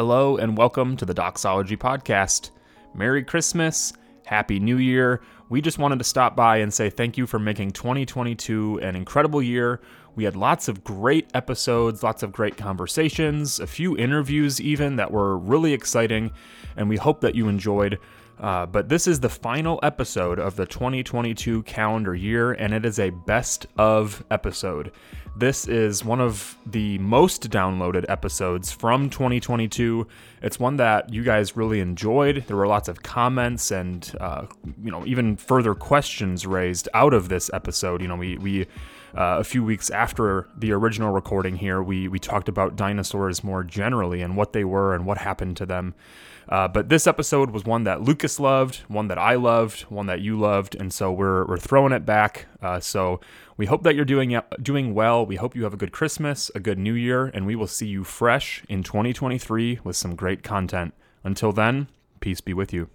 Hello and welcome to the Doxology Podcast. Merry Christmas, Happy New Year. We just wanted to stop by and say thank you for making 2022 an incredible year. We had lots of great episodes, lots of great conversations, a few interviews even that were really exciting, and we hope that you enjoyed. Uh, but this is the final episode of the 2022 calendar year, and it is a best of episode. This is one of the most downloaded episodes from 2022. It's one that you guys really enjoyed. There were lots of comments and, uh, you know, even further questions raised out of this episode. You know, we we uh, a few weeks after the original recording here, we we talked about dinosaurs more generally and what they were and what happened to them. Uh, but this episode was one that Lucas loved, one that I loved, one that you loved, and so we're we're throwing it back. Uh, so we hope that you're doing doing well. We hope you have a good Christmas, a good New Year, and we will see you fresh in 2023 with some great content. Until then, peace be with you.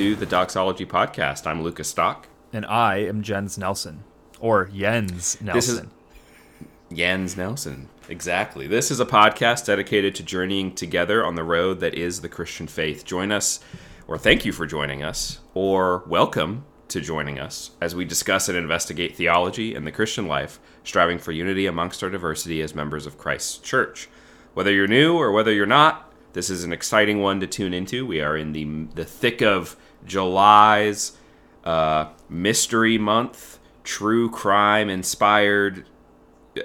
To the Doxology Podcast. I'm Lucas Stock. And I am Jens Nelson. Or Jens Nelson. This is Jens Nelson. Exactly. This is a podcast dedicated to journeying together on the road that is the Christian faith. Join us, or thank you for joining us, or welcome to joining us as we discuss and investigate theology and the Christian life, striving for unity amongst our diversity as members of Christ's church. Whether you're new or whether you're not, this is an exciting one to tune into. We are in the the thick of July's uh, mystery month, true crime inspired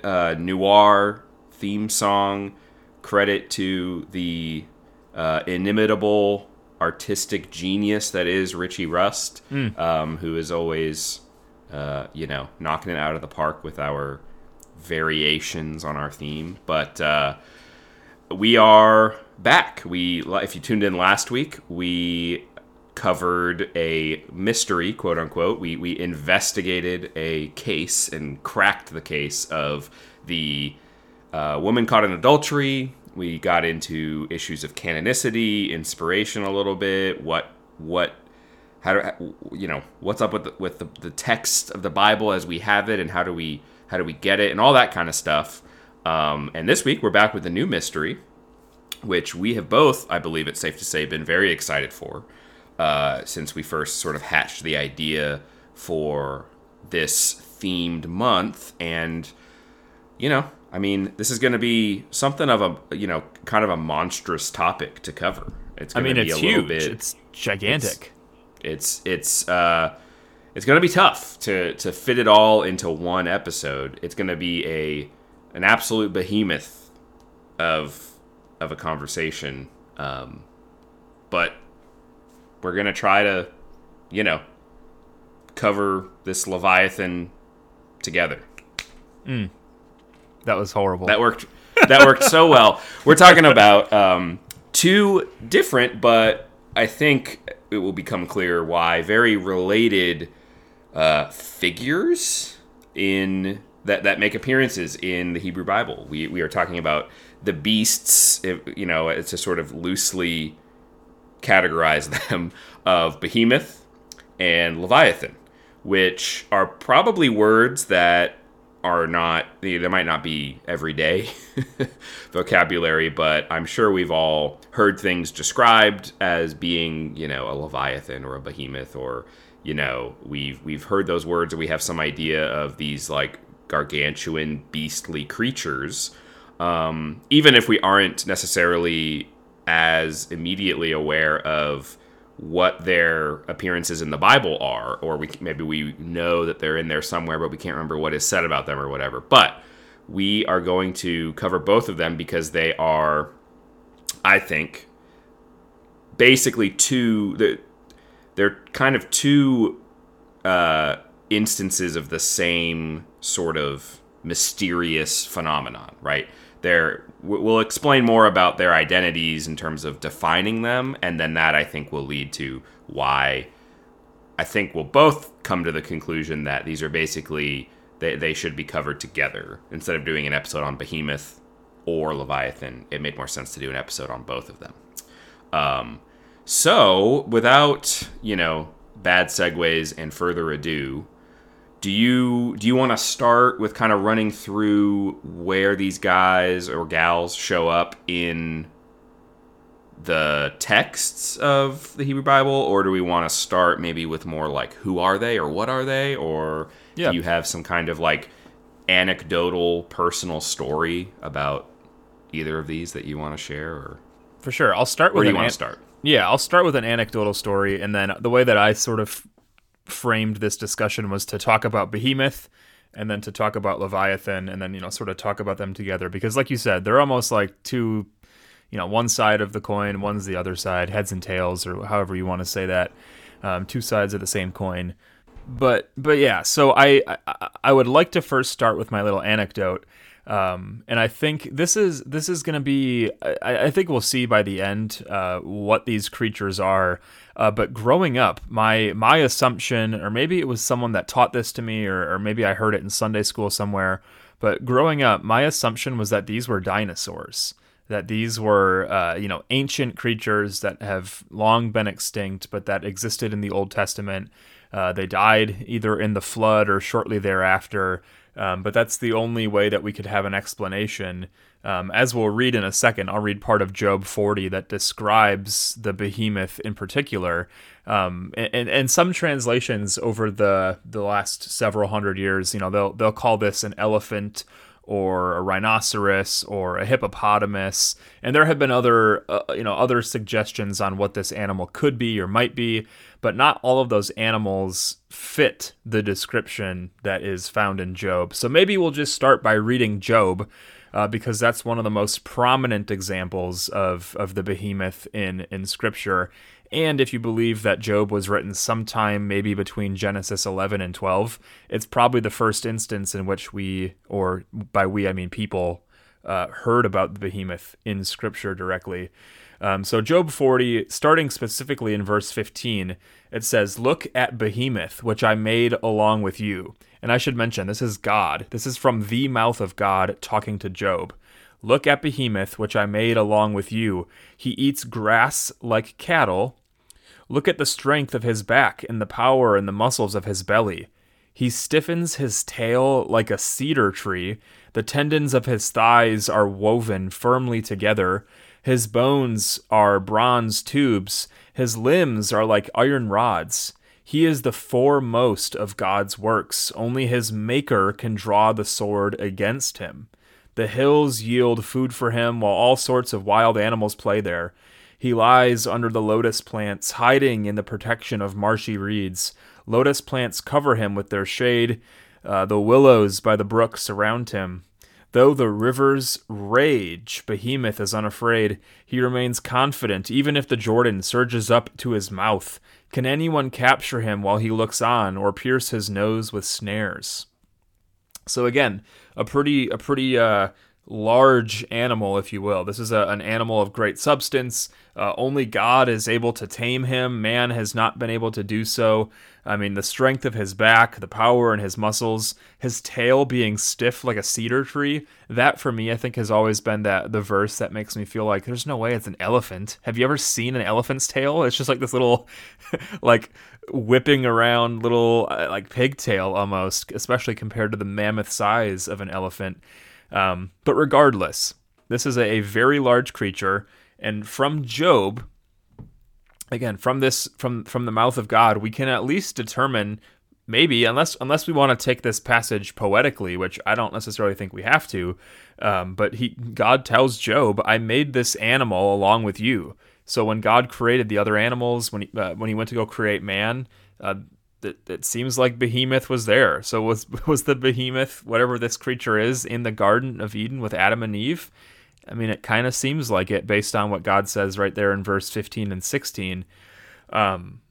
uh, noir theme song. Credit to the uh, inimitable artistic genius that is Richie Rust, mm. um, who is always, uh, you know, knocking it out of the park with our variations on our theme. But uh, we are back. We, if you tuned in last week, we covered a mystery, quote unquote. We we investigated a case and cracked the case of the uh, woman caught in adultery. We got into issues of canonicity, inspiration a little bit. What what how do you know what's up with the, with the, the text of the Bible as we have it, and how do we how do we get it, and all that kind of stuff. Um, and this week we're back with a new mystery which we have both, I believe it's safe to say, been very excited for uh, since we first sort of hatched the idea for this themed month. And, you know, I mean, this is going to be something of a, you know, kind of a monstrous topic to cover. It's going I mean, to be it's huge. Bit, it's gigantic. It's, it's, it's, uh, it's going to be tough to, to fit it all into one episode. It's going to be a, an absolute behemoth of of a conversation. Um, but we're gonna try to, you know, cover this Leviathan together. Mm. That was horrible. That worked. That worked so well. We're talking about um, two different, but I think it will become clear why very related uh, figures in that that make appearances in the Hebrew Bible. We we are talking about the beasts, you know, it's a sort of loosely categorize them of behemoth and leviathan, which are probably words that are not they might not be everyday vocabulary, but I'm sure we've all heard things described as being, you know, a leviathan or a behemoth or you know, we've we've heard those words and we have some idea of these like gargantuan beastly creatures. Um, even if we aren't necessarily as immediately aware of what their appearances in the Bible are, or we maybe we know that they're in there somewhere, but we can't remember what is said about them or whatever. But we are going to cover both of them because they are, I think, basically two. They're kind of two uh, instances of the same sort of mysterious phenomenon, right? They're, we'll explain more about their identities in terms of defining them, and then that I think will lead to why I think we'll both come to the conclusion that these are basically they, they should be covered together instead of doing an episode on Behemoth or Leviathan. It made more sense to do an episode on both of them. Um, so, without you know bad segues and further ado, do you do you want to start with kind of running through where these guys or gals show up in the texts of the Hebrew Bible, or do we want to start maybe with more like who are they or what are they, or yeah. do you have some kind of like anecdotal personal story about either of these that you want to share? Or for sure, I'll start with. Where do you want to start? Yeah, I'll start with an anecdotal story, and then the way that I sort of framed this discussion was to talk about Behemoth and then to talk about Leviathan and then, you know, sort of talk about them together. Because, like you said, they're almost like two, you know, one side of the coin, one's the other side, heads and tails, or however you want to say that. Um, two sides of the same coin. But, but yeah, so I, I, I would like to first start with my little anecdote. Um, and I think this is this is going to be. I, I, think we'll see by the end uh, what these creatures are. Uh, but growing up, my my assumption, or maybe it was someone that taught this to me, or, or maybe I heard it in Sunday school somewhere. But growing up, my assumption was that these were dinosaurs. That these were, uh, you know, ancient creatures that have long been extinct, but that existed in the Old Testament. Uh, they died either in the flood or shortly thereafter. Um, but that's the only way that we could have an explanation. Um, as we'll read in a second, I'll read part of Job 40 that describes the behemoth in particular. Um, and, and some translations over the the last several hundred years, you know, they'll they'll call this an elephant or a rhinoceros or a hippopotamus and there have been other uh, you know other suggestions on what this animal could be or might be but not all of those animals fit the description that is found in Job so maybe we'll just start by reading Job uh, because that's one of the most prominent examples of of the behemoth in in scripture and if you believe that Job was written sometime maybe between Genesis 11 and 12, it's probably the first instance in which we, or by we I mean people, uh, heard about the behemoth in Scripture directly. Um, so, Job 40, starting specifically in verse 15, it says, Look at behemoth, which I made along with you. And I should mention, this is God. This is from the mouth of God talking to Job. Look at Behemoth, which I made along with you. He eats grass like cattle. Look at the strength of his back and the power and the muscles of his belly. He stiffens his tail like a cedar tree. The tendons of his thighs are woven firmly together. His bones are bronze tubes. His limbs are like iron rods. He is the foremost of God's works. Only his Maker can draw the sword against him. The hills yield food for him, while all sorts of wild animals play there. He lies under the lotus plants, hiding in the protection of marshy reeds. Lotus plants cover him with their shade. Uh, the willows by the brook surround him. Though the rivers rage, Behemoth is unafraid. He remains confident, even if the Jordan surges up to his mouth. Can anyone capture him while he looks on, or pierce his nose with snares? So again, a pretty a pretty uh, large animal, if you will. This is a, an animal of great substance. Uh, only God is able to tame him. Man has not been able to do so. I mean, the strength of his back, the power in his muscles, his tail being stiff like a cedar tree. That for me, I think, has always been that the verse that makes me feel like there's no way it's an elephant. Have you ever seen an elephant's tail? It's just like this little, like whipping around little uh, like pigtail almost, especially compared to the mammoth size of an elephant. Um, but regardless, this is a, very large creature, and from Job, again from this from from the mouth of God, we can at least determine maybe unless unless we want to take this passage poetically, which I don't necessarily think we have to. Um, but he God tells Job, "I made this animal along with you." So when God created the other animals, when he, uh, when he went to go create man, uh, it, it seems like behemoth was there. So was was the behemoth whatever this creature is in the Garden of Eden with Adam and Eve? I mean, it kind of seems like it based on what God says right there in verse 15 and 16. Um,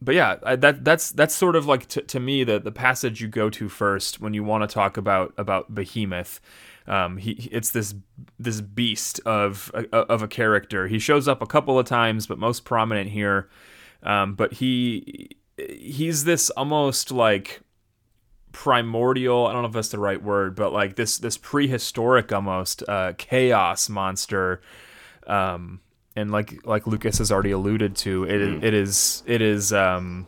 but yeah, I, that that's that's sort of like t- to me the the passage you go to first when you want to talk about about behemoth. Um, he it's this this beast of of a character. He shows up a couple of times, but most prominent here. Um, but he he's this almost like primordial i don't know if that's the right word but like this this prehistoric almost uh, chaos monster um, and like like lucas has already alluded to it, mm. it is it is um,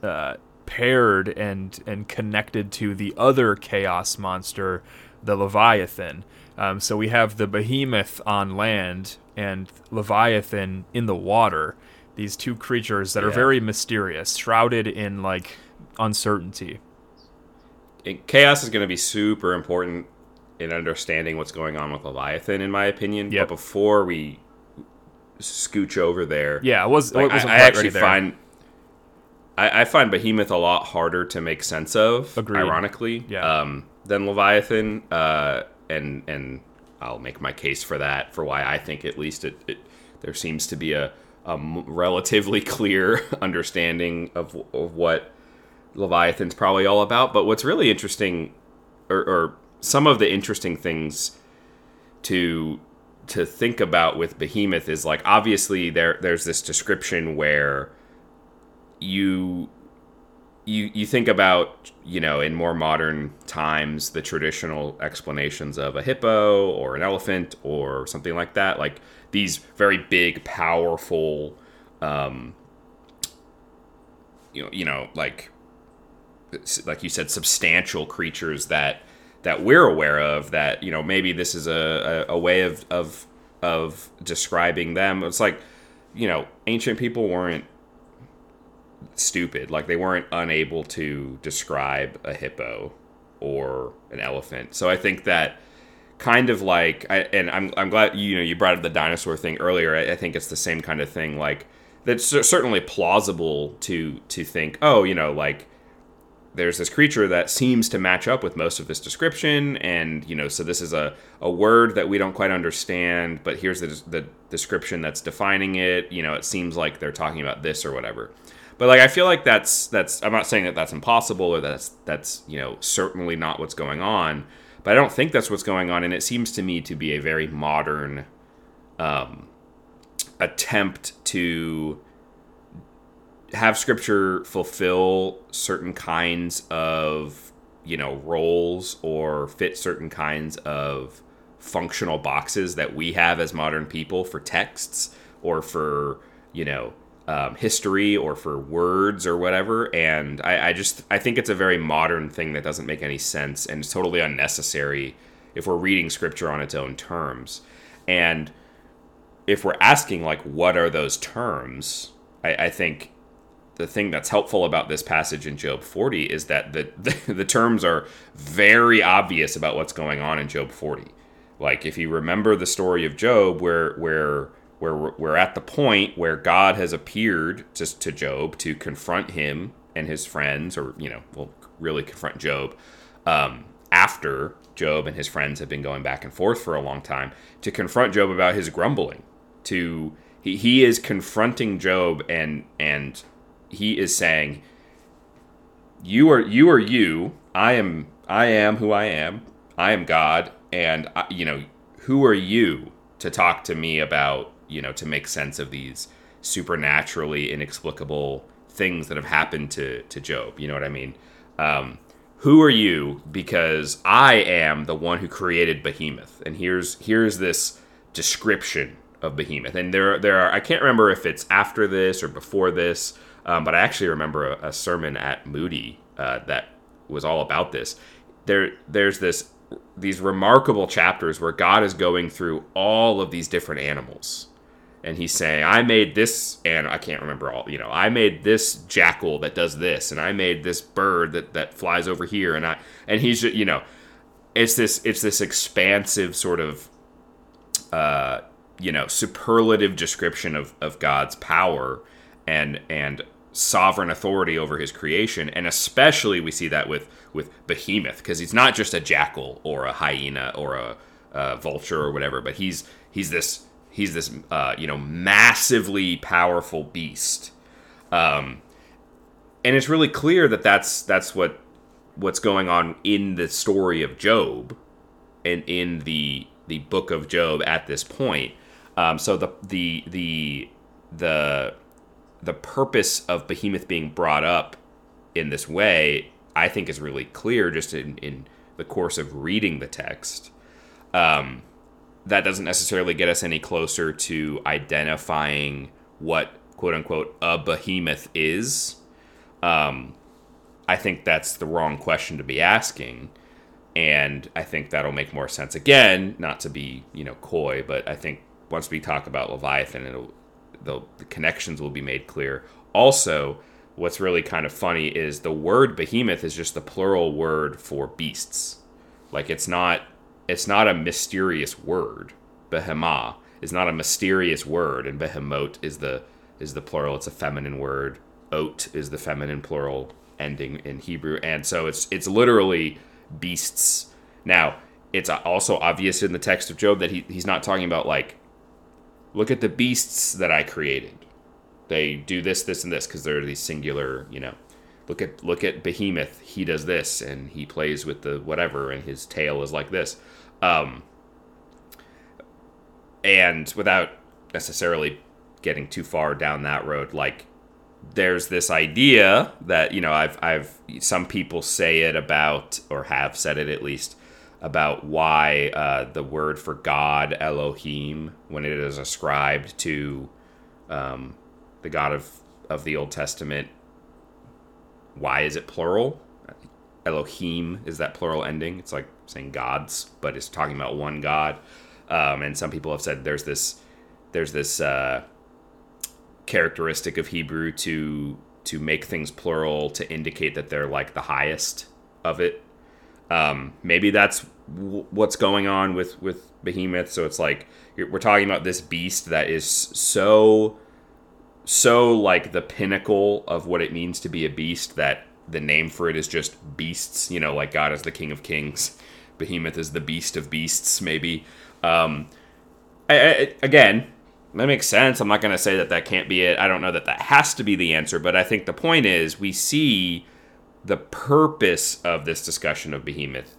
uh, paired and and connected to the other chaos monster the leviathan um, so we have the behemoth on land and leviathan in the water these two creatures that yeah. are very mysterious, shrouded in like uncertainty. Chaos is going to be super important in understanding what's going on with Leviathan, in my opinion. Yep. But before we scooch over there, yeah, it was. Like, it I, I actually find I, I, find Behemoth a lot harder to make sense of, Agreed. ironically, yeah. um, than Leviathan. Uh, and and I'll make my case for that for why I think at least it, it there seems to be a a relatively clear understanding of, of what Leviathan's probably all about. But what's really interesting, or, or some of the interesting things to to think about with Behemoth is like obviously there there's this description where you you you think about you know in more modern times the traditional explanations of a hippo or an elephant or something like that like these very big, powerful, um, you know, you know, like like you said, substantial creatures that that we're aware of. That you know, maybe this is a, a, a way of of of describing them. It's like you know, ancient people weren't stupid. Like they weren't unable to describe a hippo or an elephant. So I think that kind of like I, and I'm, I'm glad you know you brought up the dinosaur thing earlier I, I think it's the same kind of thing like that's certainly plausible to to think oh you know like there's this creature that seems to match up with most of this description and you know so this is a, a word that we don't quite understand but here's the, the description that's defining it. You know it seems like they're talking about this or whatever. But like i feel like that's that's i'm not saying that that's impossible or that's that's you know certainly not what's going on but I don't think that's what's going on, and it seems to me to be a very modern um, attempt to have scripture fulfill certain kinds of you know roles or fit certain kinds of functional boxes that we have as modern people for texts or for you know um, history or for words or whatever. And I, I just I think it's a very modern thing that doesn't make any sense and it's totally unnecessary if we're reading scripture on its own terms. And if we're asking like what are those terms, I, I think the thing that's helpful about this passage in Job 40 is that the, the, the terms are very obvious about what's going on in Job 40. Like if you remember the story of Job where where where we're, at the point where God has appeared to, to Job to confront him and his friends, or, you know, well, really confront Job um, after Job and his friends have been going back and forth for a long time, to confront Job about his grumbling. To he, he is confronting Job and and he is saying, "You are you are you. I am I am who I am. I am God, and I, you know who are you to talk to me about you know, to make sense of these supernaturally inexplicable things that have happened to to Job. You know what I mean? Um, who are you? Because I am the one who created Behemoth, and here's here's this description of Behemoth. And there there are I can't remember if it's after this or before this, um, but I actually remember a, a sermon at Moody uh, that was all about this. There there's this these remarkable chapters where God is going through all of these different animals and he's saying, "I made this, and I can't remember all. You know, I made this jackal that does this, and I made this bird that that flies over here, and I and he's just, you know, it's this it's this expansive sort of, uh, you know, superlative description of of God's power and and sovereign authority over his creation, and especially we see that with with Behemoth because he's not just a jackal or a hyena or a, a vulture or whatever, but he's he's this he's this uh, you know massively powerful beast, um, and it's really clear that that's that's what what's going on in the story of Job, and in the the book of Job at this point. Um, so the the the the the purpose of Behemoth being brought up in this way, I think, is really clear just in in the course of reading the text. Um, that doesn't necessarily get us any closer to identifying what quote unquote a behemoth is. Um, I think that's the wrong question to be asking. And I think that'll make more sense. Again, not to be, you know, coy, but I think once we talk about Leviathan, it'll, the, connections will be made clear. Also, what's really kind of funny is the word behemoth is just the plural word for beasts. Like it's not it's not a mysterious word. Behemah is not a mysterious word, and behemoth is the is the plural. It's a feminine word. Ot is the feminine plural ending in Hebrew, and so it's it's literally beasts. Now, it's also obvious in the text of Job that he, he's not talking about like, look at the beasts that I created. They do this, this, and this because they're these singular, you know. Look at look at Behemoth. He does this, and he plays with the whatever, and his tail is like this. Um, and without necessarily getting too far down that road, like there's this idea that you know I've I've some people say it about or have said it at least about why uh, the word for God Elohim when it is ascribed to um, the God of of the Old Testament why is it plural? Elohim is that plural ending? It's like saying gods but it's talking about one God. Um, and some people have said there's this there's this uh, characteristic of Hebrew to to make things plural to indicate that they're like the highest of it. Um, maybe that's what's going on with with Behemoth. So it's like we're talking about this beast that is so so like the pinnacle of what it means to be a beast that the name for it is just beasts. You know, like God is the King of Kings, Behemoth is the beast of beasts. Maybe. Um, I, I, again, that makes sense. I'm not going to say that that can't be it. I don't know that that has to be the answer, but I think the point is we see the purpose of this discussion of Behemoth,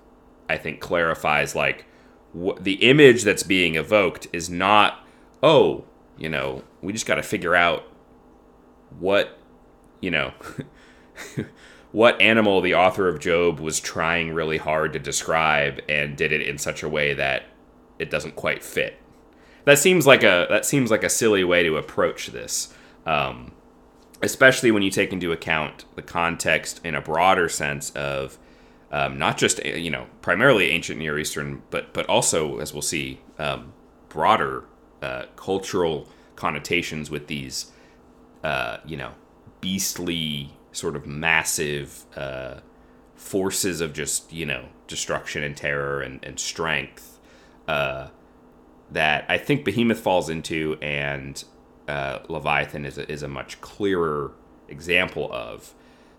I think, clarifies like wh- the image that's being evoked is not, oh, you know, we just got to figure out what, you know, what animal the author of Job was trying really hard to describe and did it in such a way that it doesn't quite fit. That seems like a that seems like a silly way to approach this, um, especially when you take into account the context in a broader sense of um, not just you know primarily ancient Near Eastern, but but also as we'll see um, broader uh, cultural connotations with these uh, you know beastly sort of massive uh, forces of just you know destruction and terror and, and strength. Uh, that I think Behemoth falls into, and uh, Leviathan is a, is a much clearer example of.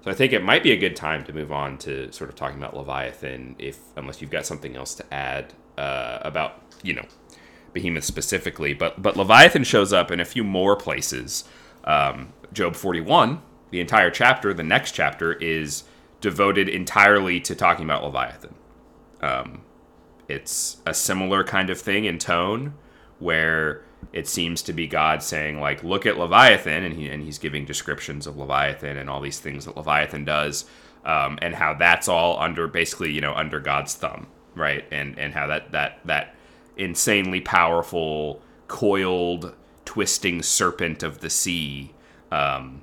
So I think it might be a good time to move on to sort of talking about Leviathan, if unless you've got something else to add uh, about you know Behemoth specifically. But but Leviathan shows up in a few more places. Um, Job 41, the entire chapter, the next chapter is devoted entirely to talking about Leviathan. Um, it's a similar kind of thing in tone where it seems to be God saying like look at Leviathan and he and he's giving descriptions of Leviathan and all these things that Leviathan does um, and how that's all under basically you know under God's thumb right? And and how that that that insanely powerful coiled twisting serpent of the sea um,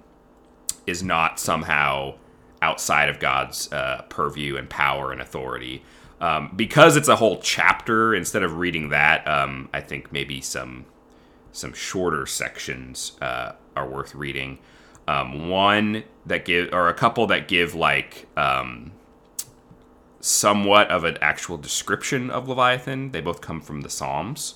is not somehow outside of God's uh, purview and power and authority. Um, because it's a whole chapter instead of reading that um, i think maybe some some shorter sections uh, are worth reading. Um, one that give, or a couple that give like um, somewhat of an actual description of Leviathan. They both come from the Psalms.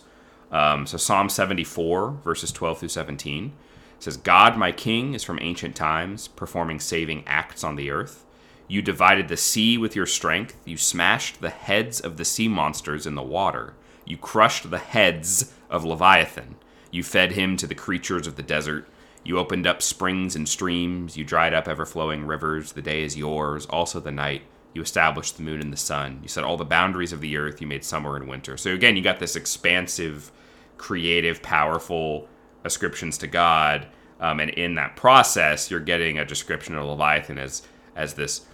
Um, so Psalm 74, verses 12 through 17 says, God, my king, is from ancient times, performing saving acts on the earth. You divided the sea with your strength. You smashed the heads of the sea monsters in the water. You crushed the heads of Leviathan. You fed him to the creatures of the desert. You opened up springs and streams. You dried up ever flowing rivers. The day is yours, also the night. You established the moon and the sun. You set all the boundaries of the earth. You made summer and winter. So again, you got this expansive, creative, powerful ascriptions to God. Um, and in that process, you're getting a description of Leviathan as as this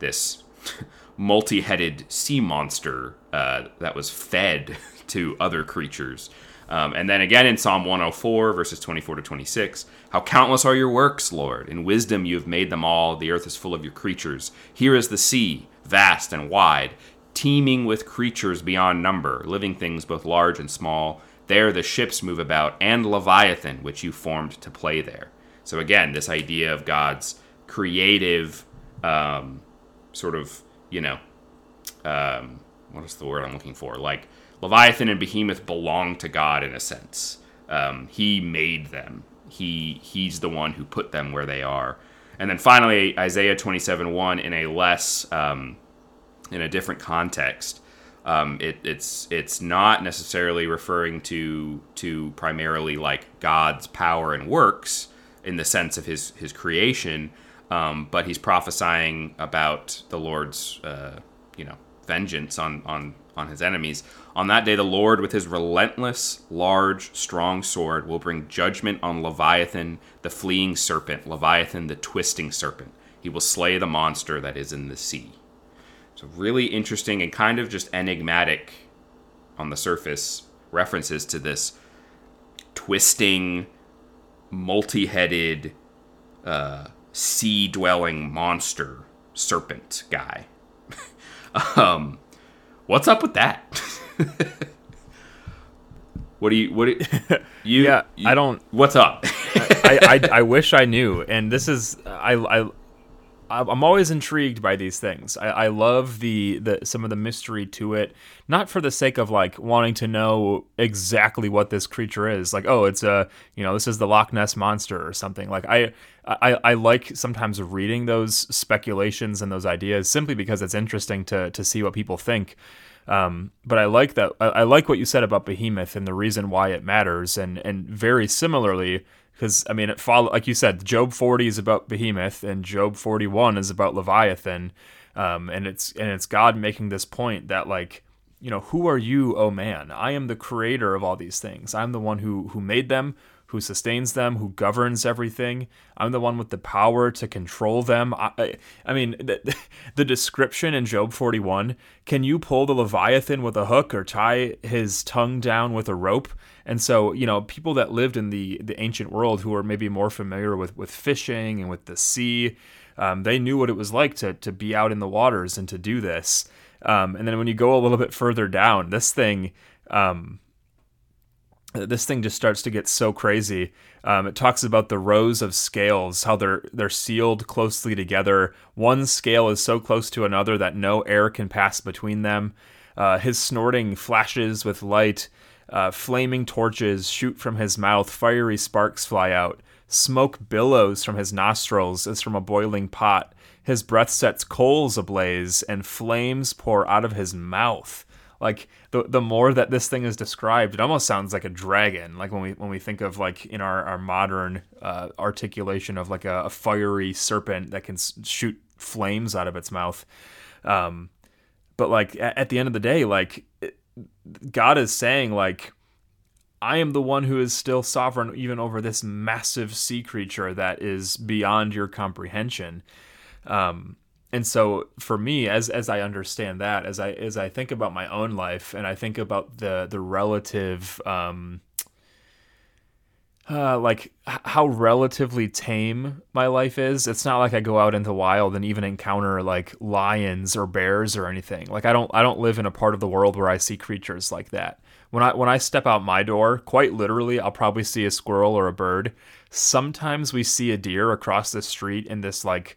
this multi-headed sea monster uh, that was fed to other creatures. Um, and then again in Psalm 104, verses 24 to 26, how countless are your works, Lord! In wisdom you have made them all. The earth is full of your creatures. Here is the sea, vast and wide, teeming with creatures beyond number, living things both large and small. There the ships move about, and Leviathan, which you formed to play there. So again, this idea of God's creative, um, sort of, you know, um, what is the word I'm looking for? Like Leviathan and Behemoth belong to God in a sense. Um, he made them. He he's the one who put them where they are. And then finally, Isaiah 27 1 in a less, um, in a different context. Um, it, it's it's not necessarily referring to to primarily like God's power and works in the sense of his his creation, um, but he's prophesying about the Lord's uh, you know vengeance on on on his enemies. On that day, the Lord, with his relentless, large, strong sword, will bring judgment on Leviathan, the fleeing serpent, Leviathan, the twisting serpent. He will slay the monster that is in the sea. So, really interesting and kind of just enigmatic on the surface references to this twisting, multi headed, uh, sea dwelling monster serpent guy. um, what's up with that? what do you, what do you, you Yeah, you- I don't- what's up? I, I, I wish I knew. And this is I I I'm always intrigued by these things. I, I love the, the some of the mystery to it, not for the sake of like wanting to know exactly what this creature is. Like, oh, it's a you know this is the Loch Ness monster or something. Like I I, I like sometimes reading those speculations and those ideas simply because it's interesting to to see what people think. Um, but I like that. I, I like what you said about Behemoth and the reason why it matters, and and very similarly, because I mean, it follow like you said, Job 40 is about Behemoth, and Job 41 is about Leviathan, um, and it's and it's God making this point that like you know who are you, oh man? I am the creator of all these things. I'm the one who who made them, who sustains them, who governs everything. I'm the one with the power to control them. I, I, I mean, the, the description in Job 41 can you pull the Leviathan with a hook or tie his tongue down with a rope? And so, you know, people that lived in the, the ancient world who are maybe more familiar with, with fishing and with the sea, um, they knew what it was like to, to be out in the waters and to do this. Um, and then when you go a little bit further down, this thing, um, this thing just starts to get so crazy. Um, it talks about the rows of scales, how they're they're sealed closely together. One scale is so close to another that no air can pass between them. Uh, his snorting flashes with light. Uh, flaming torches shoot from his mouth. Fiery sparks fly out. Smoke billows from his nostrils as from a boiling pot. His breath sets coals ablaze, and flames pour out of his mouth like the the more that this thing is described it almost sounds like a dragon like when we when we think of like in our our modern uh, articulation of like a, a fiery serpent that can shoot flames out of its mouth um but like at, at the end of the day like it, god is saying like I am the one who is still sovereign even over this massive sea creature that is beyond your comprehension. Um, and so for me, as as I understand that, as I as I think about my own life and I think about the the relative um, uh, like h- how relatively tame my life is. It's not like I go out into the wild and even encounter like lions or bears or anything. Like I don't I don't live in a part of the world where I see creatures like that. when I when I step out my door, quite literally, I'll probably see a squirrel or a bird. Sometimes we see a deer across the street in this like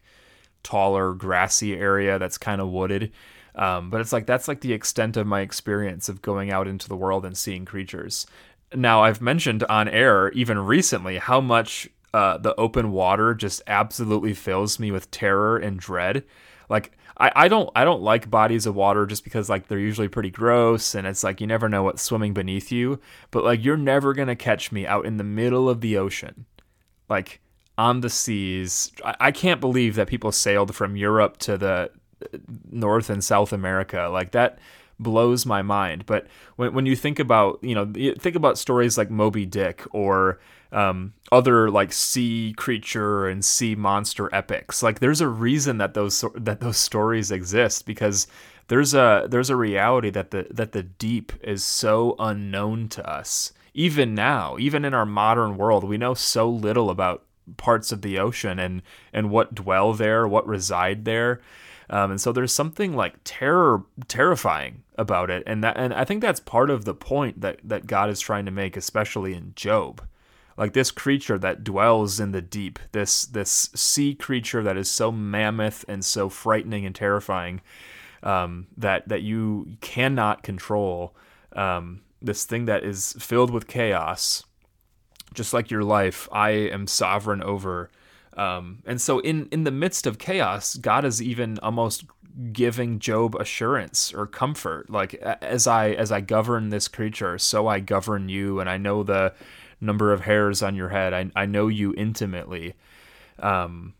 taller grassy area that's kind of wooded. Um, but it's like that's like the extent of my experience of going out into the world and seeing creatures. Now I've mentioned on air even recently how much uh, the open water just absolutely fills me with terror and dread. Like I, I don't I don't like bodies of water just because like they're usually pretty gross and it's like you never know what's swimming beneath you. But like you're never gonna catch me out in the middle of the ocean, like on the seas. I, I can't believe that people sailed from Europe to the North and South America like that blows my mind. But when when you think about you know think about stories like Moby Dick or um, other like sea creature and sea monster epics. Like there's a reason that those that those stories exist because there's a there's a reality that the that the deep is so unknown to us. Even now, even in our modern world, we know so little about parts of the ocean and and what dwell there, what reside there. Um, and so there's something like terror terrifying about it and that and I think that's part of the point that that God is trying to make especially in Job like this creature that dwells in the deep, this this sea creature that is so mammoth and so frightening and terrifying um, that that you cannot control. Um, this thing that is filled with chaos, just like your life, I am sovereign over. Um, and so, in in the midst of chaos, God is even almost giving Job assurance or comfort. Like as I as I govern this creature, so I govern you, and I know the number of hairs on your head. I, I know you intimately. Um,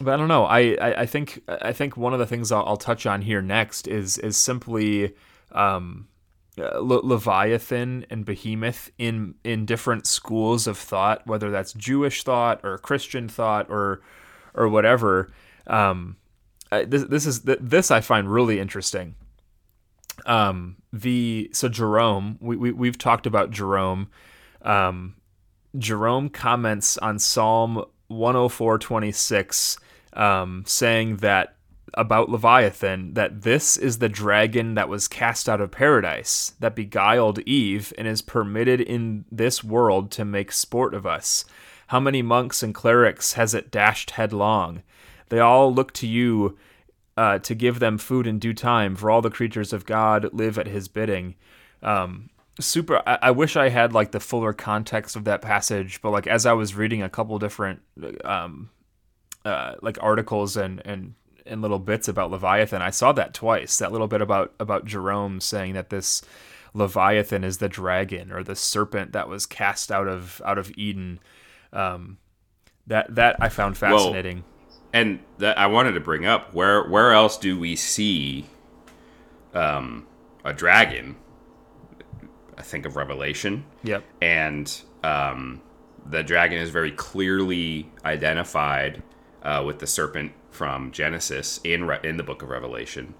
but I don't know. I, I, I, think I think one of the things I'll, I'll touch on here next is is simply um, Le- Leviathan and Behemoth in in different schools of thought, whether that's Jewish thought or Christian thought or or whatever. Um, this this is this I find really interesting. Um, the so Jerome, we, we we've talked about Jerome um, Jerome comments on Psalm 104:26, um, saying that about Leviathan that this is the dragon that was cast out of paradise, that beguiled Eve, and is permitted in this world to make sport of us. How many monks and clerics has it dashed headlong? They all look to you uh, to give them food in due time, for all the creatures of God live at his bidding. Um, super I, I, wish i had like the fuller context of that passage but like as i was reading a couple different um uh like articles and and and little bits about leviathan i saw that twice that little bit about about jerome saying that this leviathan is the dragon or the serpent that was cast out of out of eden um that that i found fascinating well, and that i wanted to bring up where where else do we see um a dragon I think of Revelation. Yep. And um, the dragon is very clearly identified uh, with the serpent from Genesis in Re- in the book of Revelation.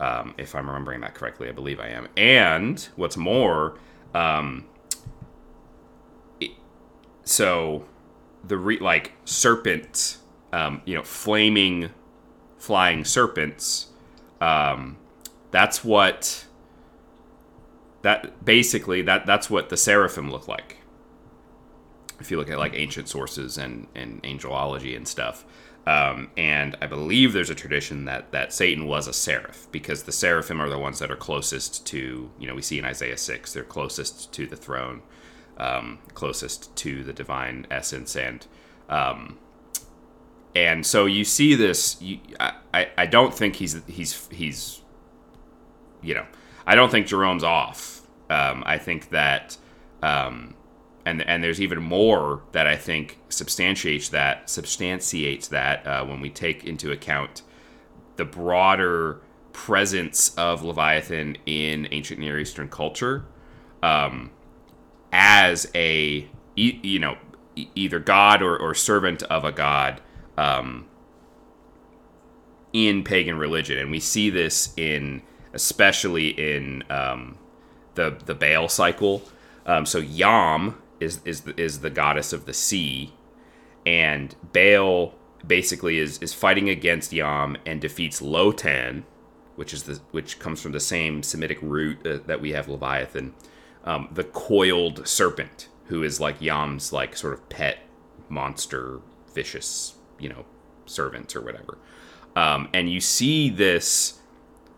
Um, if I'm remembering that correctly, I believe I am. And what's more, um, it, so the re- like serpent, um, you know, flaming, flying serpents. Um, that's what that basically that that's what the seraphim look like. If you look at like ancient sources and and angelology and stuff, um, and I believe there's a tradition that that Satan was a seraph because the seraphim are the ones that are closest to you know we see in Isaiah six they're closest to the throne, um, closest to the divine essence and. Um, and so you see this. You, I, I don't think he's he's he's, you know, I don't think Jerome's off. Um, I think that, um, and and there's even more that I think substantiates that substantiates that uh, when we take into account the broader presence of Leviathan in ancient Near Eastern culture um, as a you know either god or, or servant of a god um, in pagan religion, and we see this in especially in um, the the Baal cycle. Um, so Yam is is the, is the goddess of the sea, and Baal basically is is fighting against Yam and defeats Lotan, which is the which comes from the same Semitic root uh, that we have Leviathan. um, the coiled serpent, who is like Yam's like sort of pet monster, vicious, you know, servant or whatever. Um, and you see this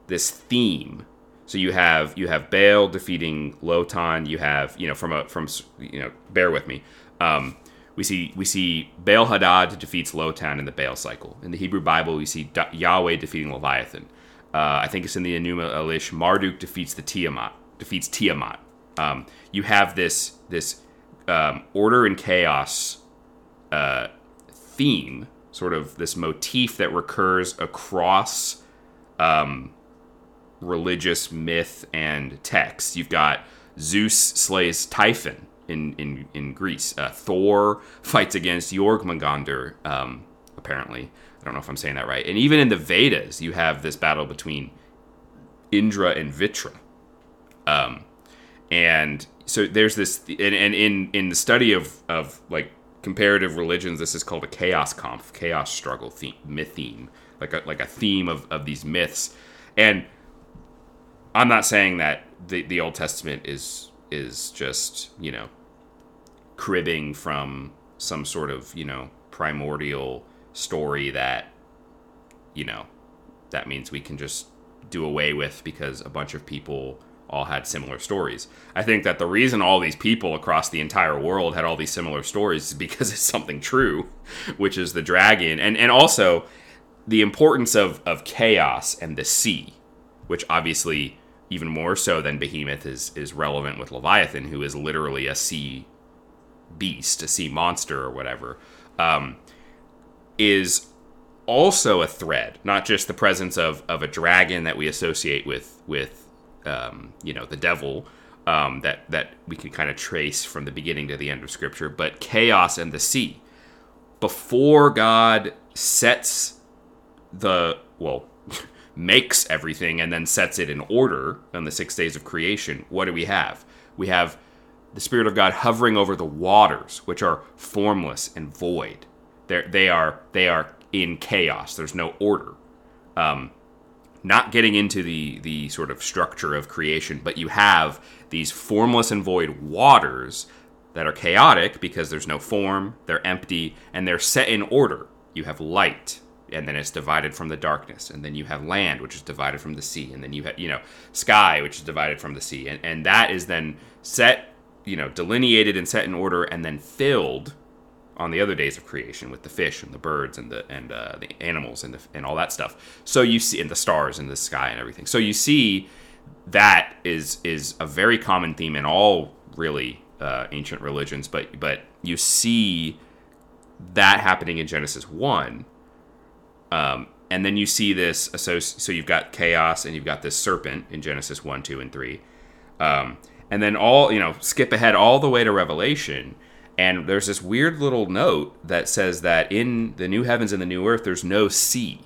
this theme. So you have you have Baal defeating Lotan. You have you know from a from you know bear with me. Um, we see we see Baal Hadad defeats Lotan in the Baal cycle. In the Hebrew Bible, we see Yahweh defeating Leviathan. Uh, I think it's in the Enuma Elish. Marduk defeats the Tiamat defeats Tiamat. Um, you have this this um, order and chaos uh, theme, sort of this motif that recurs across um, religious myth and text. You've got Zeus slays Typhon in in, in Greece. Uh, Thor fights against Jormungandr, um, apparently. I don't know if I'm saying that right. And even in the Vedas, you have this battle between Indra and Vritra. Um, and so there's this, and, and in in the study of of like comparative religions, this is called a chaos conf, chaos struggle theme, myth theme, like a like a theme of of these myths. And I'm not saying that the the Old Testament is is just you know cribbing from some sort of you know primordial story that you know that means we can just do away with because a bunch of people all had similar stories. I think that the reason all these people across the entire world had all these similar stories is because it's something true, which is the dragon, and and also the importance of of chaos and the sea, which obviously even more so than Behemoth is is relevant with Leviathan, who is literally a sea beast, a sea monster or whatever, um, is also a thread, not just the presence of, of a dragon that we associate with with um, you know the devil um, that that we can kind of trace from the beginning to the end of Scripture, but chaos and the sea. Before God sets the well makes everything and then sets it in order on the six days of creation, what do we have? We have the Spirit of God hovering over the waters, which are formless and void. They're, they are they are in chaos. There's no order. Um, not getting into the the sort of structure of creation, but you have these formless and void waters that are chaotic because there's no form, they're empty, and they're set in order. You have light, and then it's divided from the darkness, and then you have land, which is divided from the sea, and then you have you know sky, which is divided from the sea, and and that is then set, you know, delineated and set in order, and then filled on the other days of creation with the fish and the birds and the and uh, the animals and the, and all that stuff. So you see, and the stars in the sky and everything. So you see that is is a very common theme in all really uh, ancient religions, but but you see that happening in Genesis one, um, and then you see this. So so you've got chaos and you've got this serpent in Genesis one, two, and three, um, and then all you know skip ahead all the way to Revelation and there's this weird little note that says that in the new heavens and the new earth, there's no sea.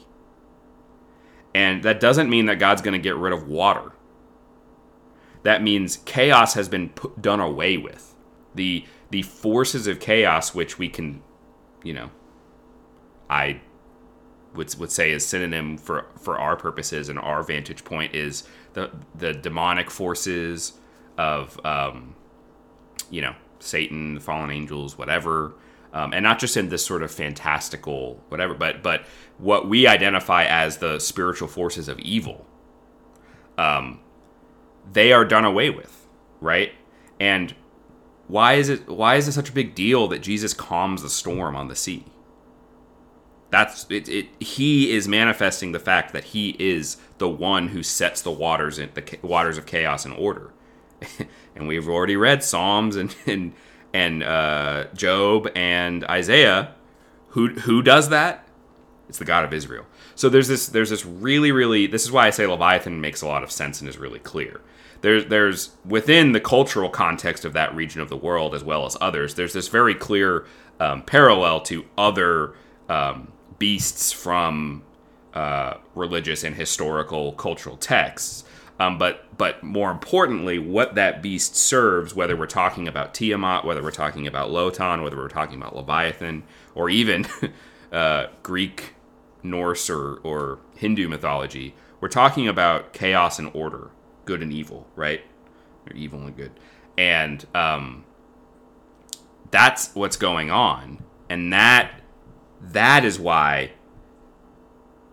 And that doesn't mean that God's going to get rid of water. That means chaos has been put, done away with. The the forces of chaos, which we can, you know, I would would say is synonym for for our purposes and our vantage point is the the demonic forces of um, you know Satan, the fallen angels, whatever. Um, and not just in this sort of fantastical whatever, but but what we identify as the spiritual forces of evil. Um, they are done away with, right? And why is it why is it such a big deal that Jesus calms the storm on the sea? That's it, it he is manifesting the fact that he is the one who sets the waters in the waters of chaos in order. and we've already read Psalms and and, and uh, Job and Isaiah. Who who does that? It's the God of Israel. So there's this there's this really really this is why I say Leviathan makes a lot of sense and is really clear. There's there's within the cultural context of that region of the world as well as others. There's this very clear um, parallel to other um, beasts from uh, religious and historical cultural texts. Um, but but more importantly, what that beast serves, whether we're talking about Tiamat, whether we're talking about Lotan, whether we're talking about Leviathan, or even uh, Greek, Norse, or, or Hindu mythology, we're talking about chaos and order, good and evil, right? Or evil and good. and um, that's what's going on, and that that is why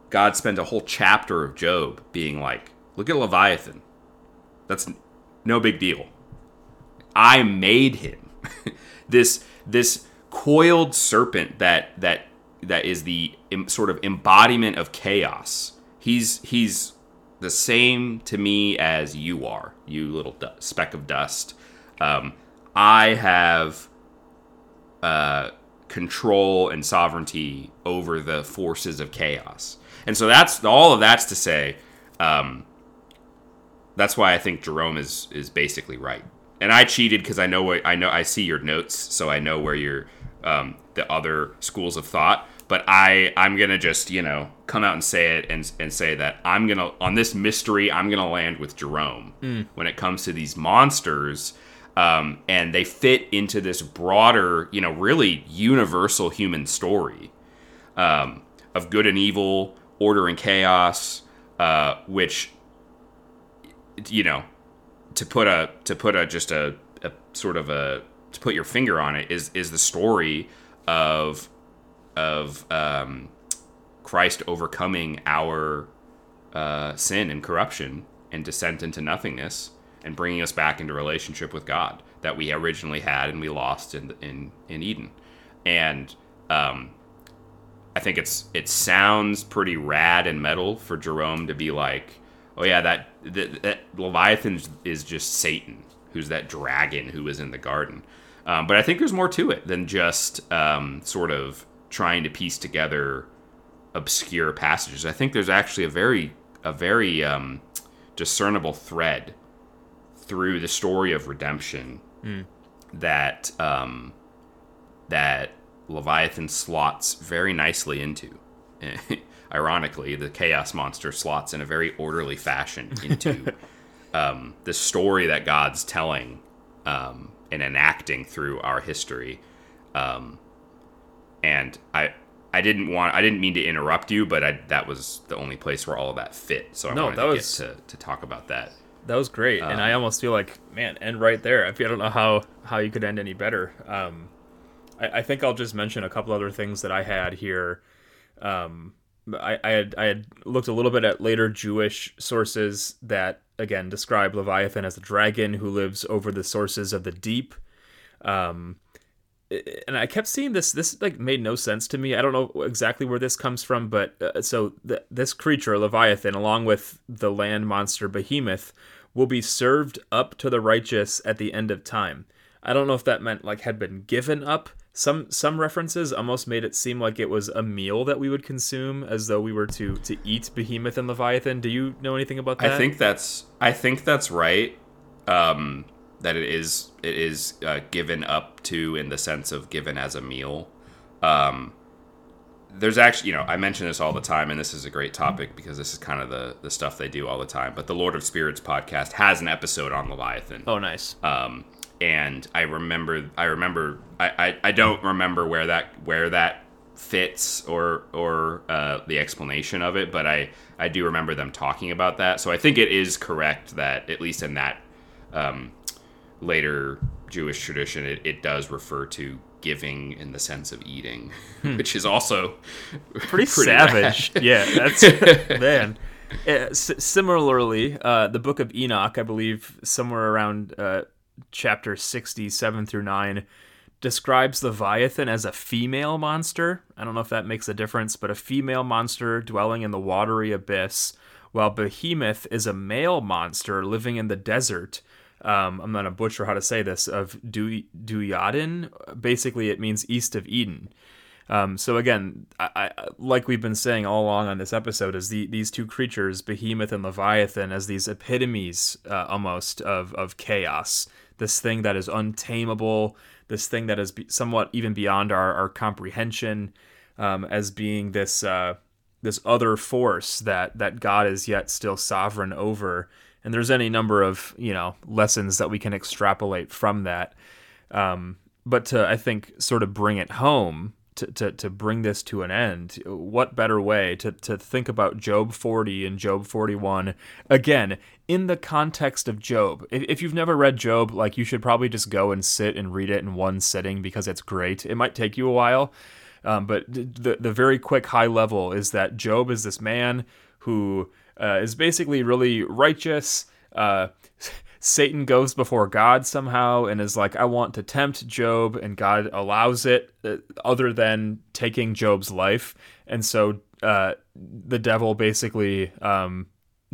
God spent a whole chapter of Job being like, "Look at Leviathan. That's no big deal. I made him. this this coiled serpent that that that is the sort of embodiment of chaos. He's he's the same to me as you are, you little du- speck of dust. Um, I have uh, control and sovereignty over the forces of chaos, and so that's all of that's to say. Um, that's why I think Jerome is is basically right. And I cheated because I know what I know. I see your notes, so I know where your um, the other schools of thought but I I'm gonna just you know come out and say it and and say that I'm gonna on this mystery I'm gonna land with Jerome mm. when it comes to these monsters. Um, and they fit into this broader, you know, really universal human story um, of good and evil, order and chaos, uh, which, you know, to put a to put a just a, a sort of a to put your finger on it is is the story of of um, Christ overcoming our uh, sin and corruption and descent into nothingness and bringing us back into relationship with God that we originally had and we lost in in in Eden. And um, I think it's it sounds pretty rad and metal for Jerome to be like, oh yeah, that that, that Leviathan is just Satan, who's that dragon who was in the garden. Um, but I think there's more to it than just um, sort of trying to piece together obscure passages. I think there's actually a very a very um, discernible thread through the story of redemption mm. that um, that Leviathan slots very nicely into. Ironically, the chaos monster slots in a very orderly fashion into um, the story that God's telling um, and enacting through our history. Um, and I I didn't want I didn't mean to interrupt you, but I, that was the only place where all of that fit. So I no, wanted that to was, get to, to talk about that. That was great, um, and I um, almost feel like man, end right there. I don't know how how you could end any better. Um, I, I think I'll just mention a couple other things that I had here. Um, I, I had I had looked a little bit at later Jewish sources that again describe Leviathan as a dragon who lives over the sources of the deep. Um, and I kept seeing this. This like made no sense to me. I don't know exactly where this comes from, but uh, so th- this creature, Leviathan, along with the land monster Behemoth, will be served up to the righteous at the end of time. I don't know if that meant like had been given up. Some some references almost made it seem like it was a meal that we would consume, as though we were to to eat Behemoth and Leviathan. Do you know anything about that? I think that's I think that's right. Um, that it is it is uh, given up to in the sense of given as a meal. Um, there's actually, you know, I mention this all the time, and this is a great topic because this is kind of the the stuff they do all the time. But the Lord of Spirits podcast has an episode on Leviathan. Oh, nice. Um, and I remember, I remember, I, I, I don't remember where that where that fits or or uh, the explanation of it, but I I do remember them talking about that. So I think it is correct that at least in that um, later Jewish tradition, it, it does refer to giving in the sense of eating, hmm. which is also pretty, pretty savage. yeah, that's man. Uh, s- similarly, uh, the Book of Enoch, I believe, somewhere around uh, chapter sixty-seven through nine, describes Leviathan as a female monster. I don't know if that makes a difference, but a female monster dwelling in the watery abyss, while Behemoth is a male monster living in the desert um, I'm gonna butcher how to say this of du- Duyadin. Basically, it means east of Eden. Um, so again, I, I, like we've been saying all along on this episode, is the, these two creatures, Behemoth and Leviathan, as these epitomes uh, almost of of chaos. This thing that is untamable. This thing that is be- somewhat even beyond our, our comprehension, um, as being this uh, this other force that that God is yet still sovereign over and there's any number of you know lessons that we can extrapolate from that um, but to i think sort of bring it home to, to, to bring this to an end, what better way to, to think about Job 40 and Job 41 again in the context of Job? If, if you've never read Job, like you should probably just go and sit and read it in one sitting because it's great. It might take you a while, um, but the the very quick high level is that Job is this man who uh, is basically really righteous. Uh, Satan goes before God somehow and is like, I want to tempt Job, and God allows it, uh, other than taking Job's life. And so uh, the devil basically um,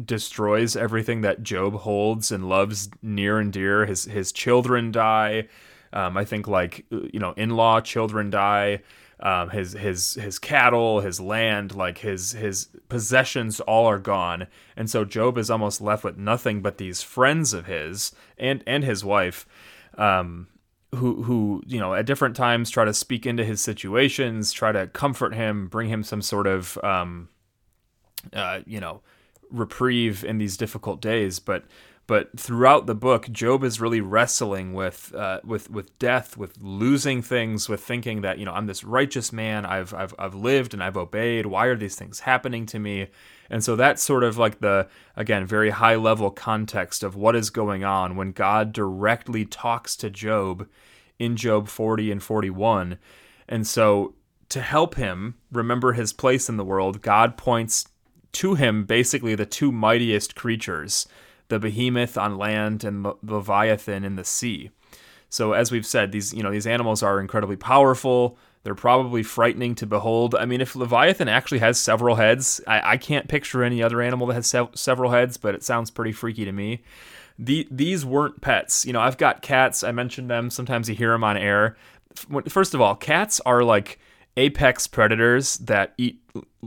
destroys everything that Job holds and loves near and dear. His his children die. Um, I think like you know, in law children die um, his his his cattle, his land, like his his possessions, all are gone, and so Job is almost left with nothing but these friends of his and and his wife, um, who who you know at different times try to speak into his situations, try to comfort him, bring him some sort of um, uh, you know reprieve in these difficult days, but but throughout the book, Job is really wrestling with uh, with with death, with losing things, with thinking that you know I'm this righteous man. I've I've I've lived and I've obeyed. Why are these things happening to me? And so that's sort of like the again very high level context of what is going on when God directly talks to Job in Job 40 and 41. And so to help him remember his place in the world, God points to him basically the two mightiest creatures the behemoth on land and the leviathan in the sea. So as we've said, these you know these animals are incredibly powerful. They're probably frightening to behold. I mean, if Leviathan actually has several heads, I, I can't picture any other animal that has se- several heads, but it sounds pretty freaky to me. The, these weren't pets. You know, I've got cats. I mentioned them. Sometimes you hear them on air. First of all, cats are like apex predators that eat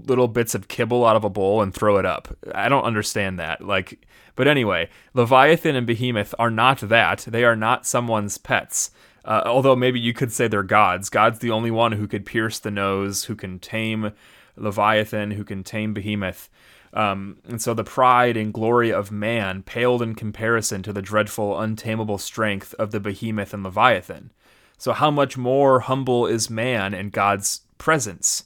little bits of kibble out of a bowl and throw it up. I don't understand that. Like but anyway, Leviathan and Behemoth are not that. They are not someone's pets. Uh, although maybe you could say they're gods. God's the only one who could pierce the nose, who can tame Leviathan, who can tame Behemoth. Um, and so the pride and glory of man paled in comparison to the dreadful, untamable strength of the Behemoth and Leviathan. So, how much more humble is man in God's presence?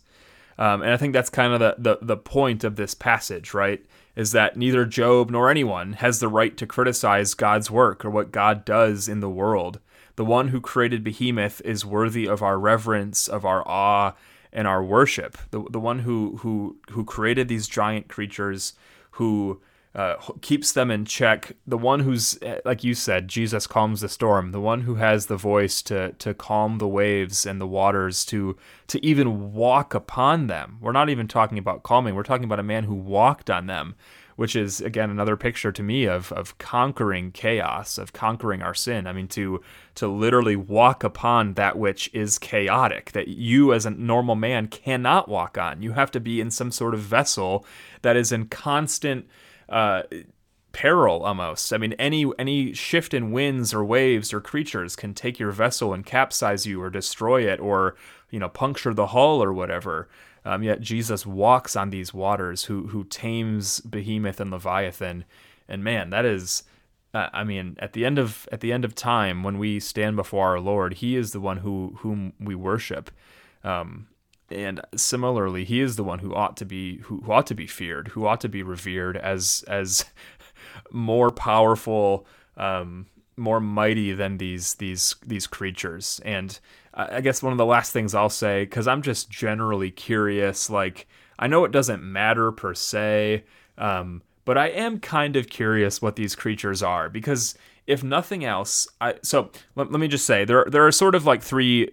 Um, and I think that's kind of the, the, the point of this passage, right? is that neither Job nor anyone has the right to criticize God's work or what God does in the world. The one who created Behemoth is worthy of our reverence, of our awe, and our worship. The, the one who, who, who created these giant creatures, who uh, keeps them in check. The one who's, eh, like you said, Jesus calms the storm. The one who has the voice to to calm the waves and the waters, to to even walk upon them. We're not even talking about calming. We're talking about a man who walked on them, which is again another picture to me of of conquering chaos, of conquering our sin. I mean, to to literally walk upon that which is chaotic, that you as a normal man cannot walk on. You have to be in some sort of vessel that is in constant uh, peril almost. I mean, any any shift in winds or waves or creatures can take your vessel and capsize you or destroy it or you know puncture the hull or whatever. Um, yet Jesus walks on these waters, who who tames behemoth and leviathan, and man, that is. Uh, I mean, at the end of at the end of time, when we stand before our Lord, He is the one who whom we worship. Um, and similarly he is the one who ought to be who, who ought to be feared who ought to be revered as as more powerful um, more mighty than these these these creatures. And i guess one of the last things i'll say because i'm just generally curious like i know it doesn't matter per se um, but i am kind of curious what these creatures are because if nothing else i so let, let me just say there there are sort of like three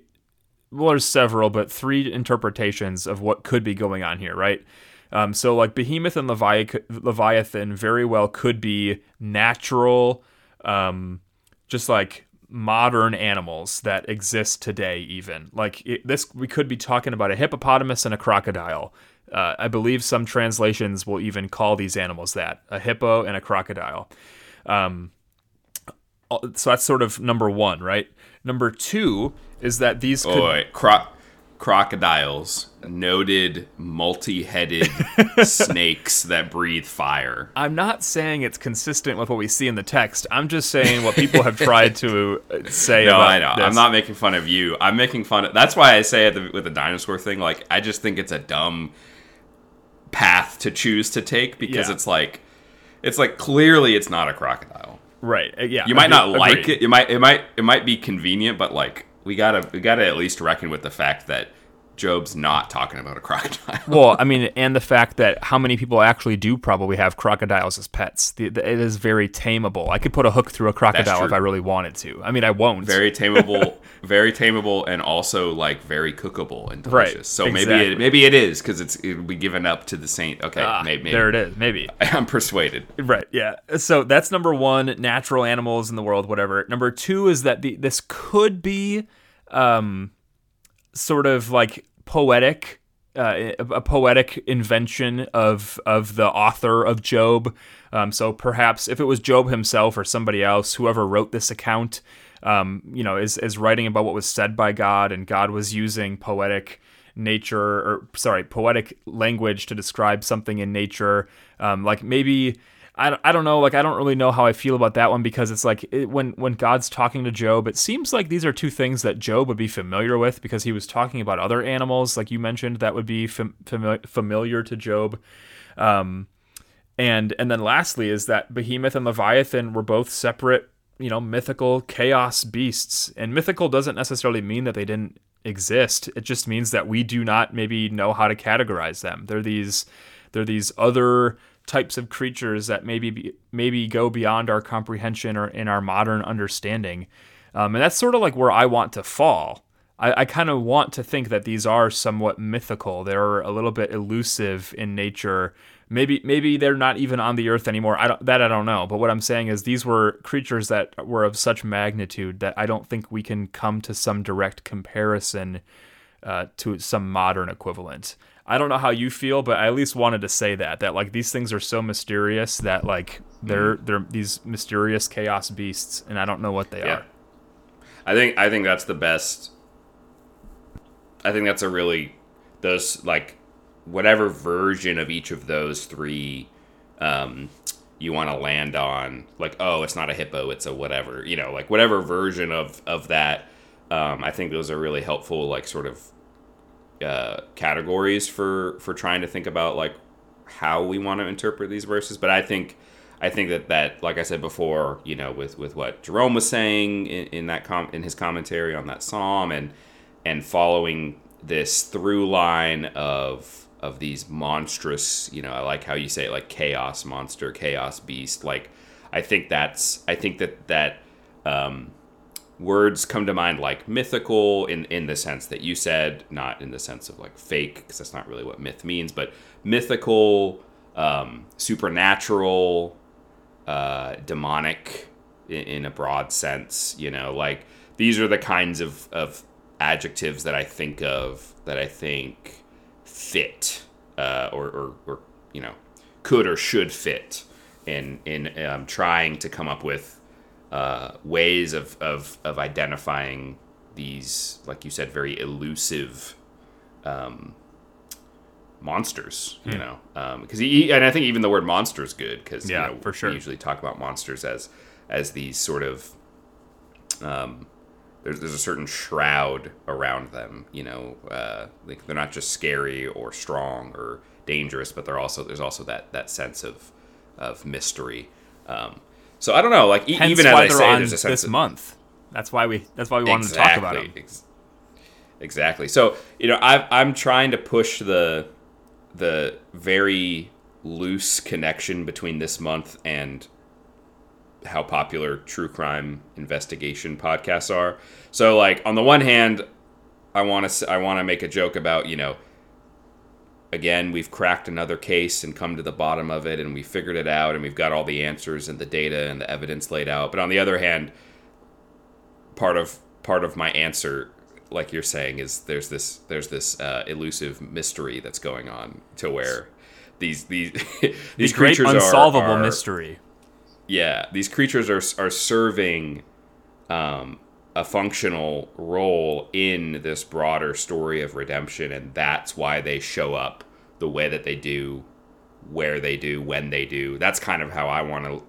well, there's several, but three interpretations of what could be going on here, right? Um, so, like Behemoth and Levi- Leviathan very well could be natural, um, just like modern animals that exist today, even. Like it, this, we could be talking about a hippopotamus and a crocodile. Uh, I believe some translations will even call these animals that a hippo and a crocodile. Um, so that's sort of number one, right? Number two is that these could... Oh. Cro- crocodiles, noted multi-headed snakes that breathe fire. I'm not saying it's consistent with what we see in the text. I'm just saying what people have tried to uh, say. No, about I know. This. I'm not making fun of you. I'm making fun of. That's why I say it the, with the dinosaur thing. Like, I just think it's a dumb path to choose to take because Yeah. it's like, it's like clearly it's not a crocodile. right. uh, Yeah, You might not like it. It might. It might. It might be convenient, but like we gotta. We gotta at least reckon with the fact that Job's not talking about a crocodile. Well, I mean, and the fact that how many people actually do probably have crocodiles as pets. The, the, it is very tameable. I could put a hook through a crocodile if I really wanted to. I mean, I won't. very tameable, very tameable, and also like very cookable and Right, delicious. So maybe it, maybe it is because it's it'll be given up to the saint. Okay, Ah, maybe, maybe. There it is. Maybe. I'm persuaded. Right. Yeah. So that's number one. Natural animals in the world, whatever. Number two is that the this could be, um, sort of like poetic. Uh, a a poetic invention of of the author of Job. Um, so perhaps if it was Job himself or somebody else, whoever wrote this account, um, you know, is is writing about what was said by God, and God was using poetic nature or sorry poetic language to describe something in nature um, like maybe I, don't- I don't know like i don't really know how i feel about that one because it's like it, when when god's talking to job it seems like these are two things that job would be familiar with because he was talking about other animals like you mentioned that would be fam- fami- familiar to job. Um, and and then lastly is that behemoth and leviathan were both separate you know mythical chaos beasts. And mythical doesn't necessarily mean that they didn't exist. It just means that we do not maybe know how to categorize them. They're these they're these other types of creatures that maybe be, maybe go beyond our comprehension or in our modern understanding um, and that's sort of like where i want to fall I, I kind of want to think that these are somewhat mythical. They're a little bit elusive in nature. Maybe maybe they're not even on the earth anymore. I don't that I don't know. But what I'm saying is these were creatures that were of such magnitude that I don't think we can come to some direct comparison uh, to some modern equivalent. I don't know how you feel, but I at least wanted to say that that like these things are so mysterious that like they're they're these mysterious chaos beasts, and I don't know what they Yeah. are. I think I think that's the best. I think that's a really those like whatever version of each of those three um, you want to land on. Like, oh, it's not a hippo, it's a whatever. You know, like whatever version of of that. Um, I think those are really helpful, like sort of uh, categories for for trying to think about like how we want to interpret these verses. But I think I think that that like I said before, you know, with with what Jerome was saying in, in that com- in his commentary on that psalm and and following this through line of of these monstrous, you know, I like how you say it, like chaos monster, chaos beast. Like I think that's I think that that um, words come to mind like mythical in in the sense that you said, not in the sense of like fake, because that's not really what myth means, but mythical, um, supernatural, uh, demonic in, in a broad sense. You know, like these are the kinds of of adjectives that I think of that I think fit uh, or, or or you know could or should fit in in um, trying to come up with uh, ways of, of of identifying these, like you said, very elusive um, monsters. You know, because he and I think even the word monster is good because Yeah, you know, for sure. we usually talk about monsters as as these sort of um, there's there's a certain shroud around them. You know, uh, like they're not just scary or strong or dangerous, but they're also there's also that that sense of of mystery. Um, so I don't know, like e- Hence even as I say, there's a sense this of, month. That's why we. That's why we wanted to talk about. Ex- exactly. So you know, I, I'm trying to push the the very loose connection between this month and how popular true crime investigation podcasts are. So like on the one hand, I want to I want to make a joke about you know again we've cracked another case and come to the bottom of it and we figured it out and we've got all the answers and the data and the evidence laid out. But on the other hand, part of part of my answer like you're saying is there's this there's this uh, elusive mystery that's going on to where these these these The great creatures are- unsolvable are, mystery. yeah, these creatures are are serving um, a functional role in this broader story of redemption, and that's why they show up the way that they do, where they do, when they do. That's kind of how I want to